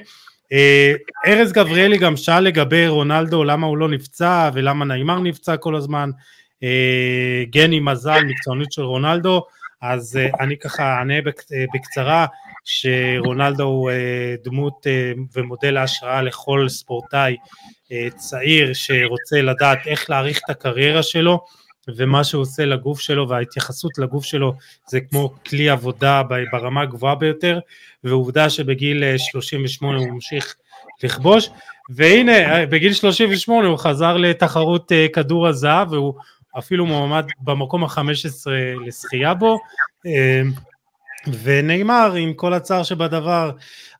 אה, ארז גבריאלי גם שאל לגבי רונלדו, למה הוא לא נפצע ולמה נעימר נפצע כל הזמן. אה, גני מזל, מקצוענות של רונלדו, אז אה, אני ככה אענה בקצרה שרונלדו הוא דמות ומודל ההשראה לכל ספורטאי צעיר שרוצה לדעת איך להעריך את הקריירה שלו ומה שהוא עושה לגוף שלו וההתייחסות לגוף שלו זה כמו כלי עבודה ברמה הגבוהה ביותר ועובדה שבגיל 38 הוא ממשיך לכבוש. והנה בגיל 38 הוא חזר לתחרות אה, כדור הזהב והוא אפילו מועמד במקום ה-15 לשחייה בו. אה, ונאמר עם כל הצער שבדבר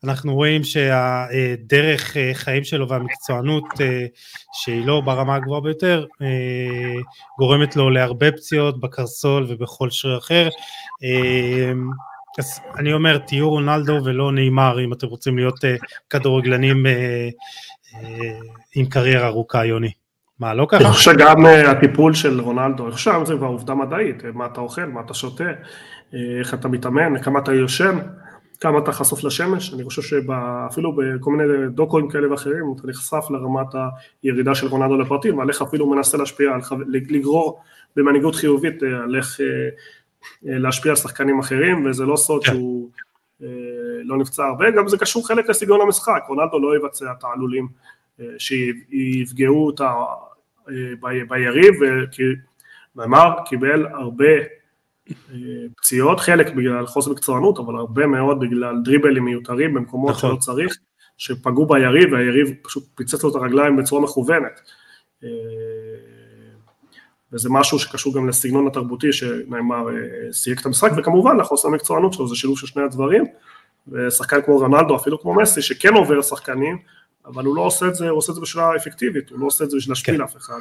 אנחנו רואים שהדרך אה, חיים שלו והמקצוענות אה, שהיא לא ברמה הגבוהה ביותר אה, גורמת לו להרבה פציעות בקרסול ובכל שריר אחר. אז אני אומר תהיו רונלדו ולא נאמר אם אתם רוצים להיות כדורגלנים עם קריירה ארוכה יוני. מה לא ככה? אני חושב שגם הטיפול של רונלדו, חושב שזה כבר עובדה מדעית, מה אתה אוכל, מה אתה שותה, איך אתה מתאמן, כמה אתה יושן, כמה אתה חשוף לשמש, אני חושב שאפילו בכל מיני דוקואים כאלה ואחרים, אתה נחשף לרמת הירידה של רונלדו לפרטים, ועל איך אפילו מנסה להשפיע, לגרור במנהיגות חיובית אה, על איך אה, אה, להשפיע על שחקנים אחרים, וזה לא סוד כן. שהוא לא נפצע הרבה, גם זה קשור חלק לסגנון המשחק, רונלדו לא יבצע תעלולים שיפגעו אותה ביריב, כי נאמר, קיבל הרבה פציעות, חלק בגלל חוסר מקצוענות, אבל הרבה מאוד בגלל דריבלים מיותרים במקומות נכון. שלא צריך, שפגעו ביריב והיריב פשוט פיצץ לו את הרגליים בצורה מכוונת. אה, וזה משהו שקשור גם לסגנון התרבותי שנאמר אה, סייג את המשחק, וכמובן לחוסר המקצוענות שלו, זה שילוב של שני הדברים, ושחקן כמו רונלדו, אפילו כמו מסי, שכן עובר שחקנים, אבל הוא לא עושה את זה, הוא עושה את זה בשבילה אפקטיבית, הוא לא עושה את זה בשביל להשפיל כן. אף אחד,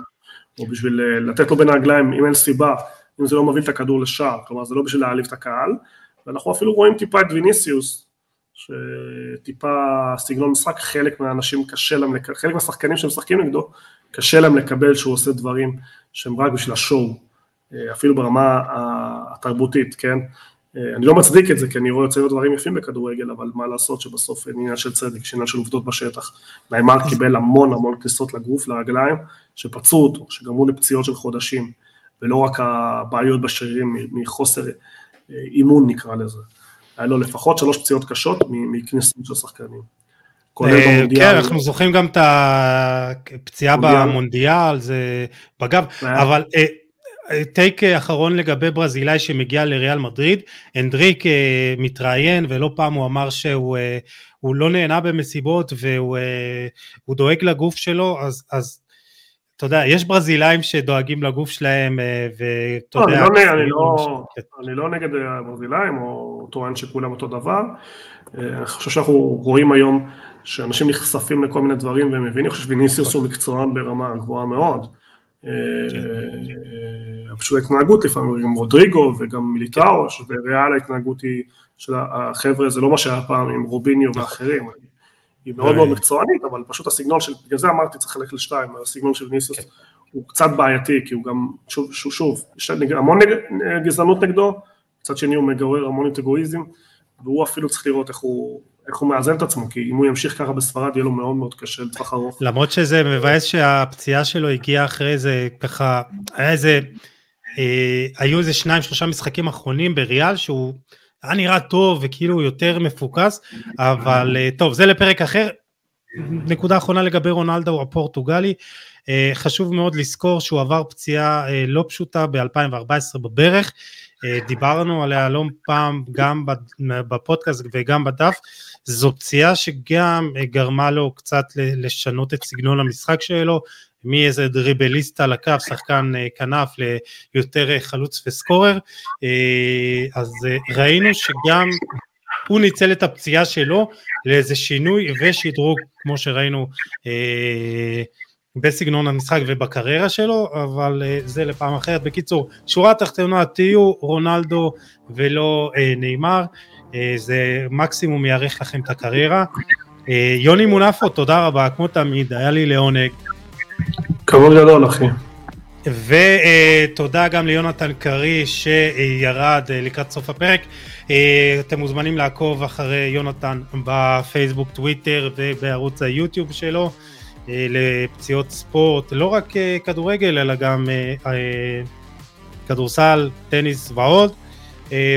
או בשביל אה, לתת לו בין הרגליים, אם אין סיבה, אם זה לא מוביל את הכדור לשער, כלומר זה לא בשביל להעליב את הקהל, ואנחנו אפילו רואים טיפה את ויניסיוס, שטיפה סגנון משחק, חלק מהאנשים קשה להם, חלק מהשחקנים שמשחקים נגדו, קשה להם לקבל שהוא עושה דברים שהם רק בשביל השואו, אפילו ברמה התרבותית, כן? אני לא מצדיק את זה, כי אני רואה יוצאים דברים יפים בכדורגל, אבל מה לעשות שבסוף אין עניין של צדק, יש עניין של עובדות בשטח. נעימר קיבל המון המון כניסות לגוף, לרגליים, שפצעו אותו, שגרמו לפציעות של חודשים, ולא רק הבעיות בשרירים מחוסר אה, אימון נקרא לזה. היה לו לפחות שלוש פציעות קשות מכניסות של שחקנים. אה, כן, אנחנו זוכרים גם את הפציעה במונדיאל, זה בגב, אבל טייק אחרון לגבי ברזילאי שמגיע לריאל מדריד, הנדריק אה, מתראיין ולא פעם הוא אמר שהוא אה, לא נהנה במסיבות והוא אה, דואג לגוף שלו, אז, אז אתה יודע, יש ברזילאים שדואגים לגוף שלהם ואתה לא, יודע... אני לא, אני, לא, אני לא נגד ברזילאים או טוען שכולם אותו דבר, אני חושב שאנחנו רואים היום שאנשים נחשפים לכל מיני דברים והם מבינים, אני חושב שוויניסיוס הוא מקצוען ברמה גבוהה מאוד. כן. פשוט ההתנהגות לפעמים, גם רודריגו וגם מיליטאו, שבריאל ההתנהגות היא של החבר'ה, זה לא מה שהיה פעם עם רוביניו ואחרים, היא מאוד מאוד מקצוענית, אבל פשוט הסגנון של, בגלל זה אמרתי צריך ללכת לשתיים, הסגנון של ניסוס כן. הוא קצת בעייתי, כי הוא גם, שוב, שוב, שוב, יש המון גזענות נגדו, מצד שני הוא מגורר המון אינטגואיזם, והוא אפילו צריך לראות איך הוא איך הוא מאזן את עצמו, כי אם הוא ימשיך ככה בספרד יהיה לו מאוד מאוד קשה לטווח ארוך. למרות שזה מבאס שהפציעה שלו הגיעה אחרי איזה ככה, היה איזה, אה, היו איזה שניים שלושה משחקים אחרונים בריאל שהוא היה נראה טוב וכאילו יותר מפוקס, אבל אה, טוב זה לפרק אחר. נקודה אחרונה לגבי רונלדו הפורטוגלי, אה, חשוב מאוד לזכור שהוא עבר פציעה אה, לא פשוטה ב-2014 בברך, דיברנו עליה לא פעם גם בפודקאסט וגם בדף, זו פציעה שגם גרמה לו קצת לשנות את סגנון המשחק שלו, מאיזה דריבליסט על הקו, שחקן אה, כנף, ליותר אה, חלוץ וסקורר, אז ראינו שגם הוא ניצל את הפציעה שלו לאיזה שינוי ושדרוג, כמו שראינו בסגנון המשחק ובקריירה שלו, אבל זה לפעם אחרת. בקיצור, שורה תחתונה, תהיו רונלדו ולא נאמר, זה מקסימום יארך לכם את הקריירה. יוני מונפו, תודה רבה, כמו תמיד, היה לי לעונג. כבוד גדול, אחי. ותודה uh, גם ליונתן קרי שירד uh, לקראת סוף הפרק. Uh, אתם מוזמנים לעקוב אחרי יונתן בפייסבוק, טוויטר ובערוץ היוטיוב שלו. אה, לפציעות ספורט, לא רק אה, כדורגל אלא גם אה, כדורסל, טניס ועוד.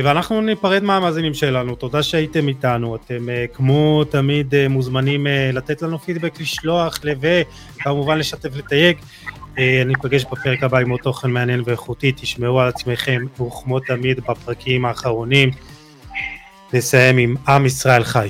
ואנחנו ניפרד מהמאזינים שלנו, תודה שהייתם איתנו, אתם כמו תמיד מוזמנים לתת לנו פידבק, לשלוח, וכמובן לשתף לתייג. אפגש בפרק הבא עם עוד תוכן מעניין ואיכותי, תשמעו על עצמכם, וכמו תמיד בפרקים האחרונים נסיים עם עם ישראל חי.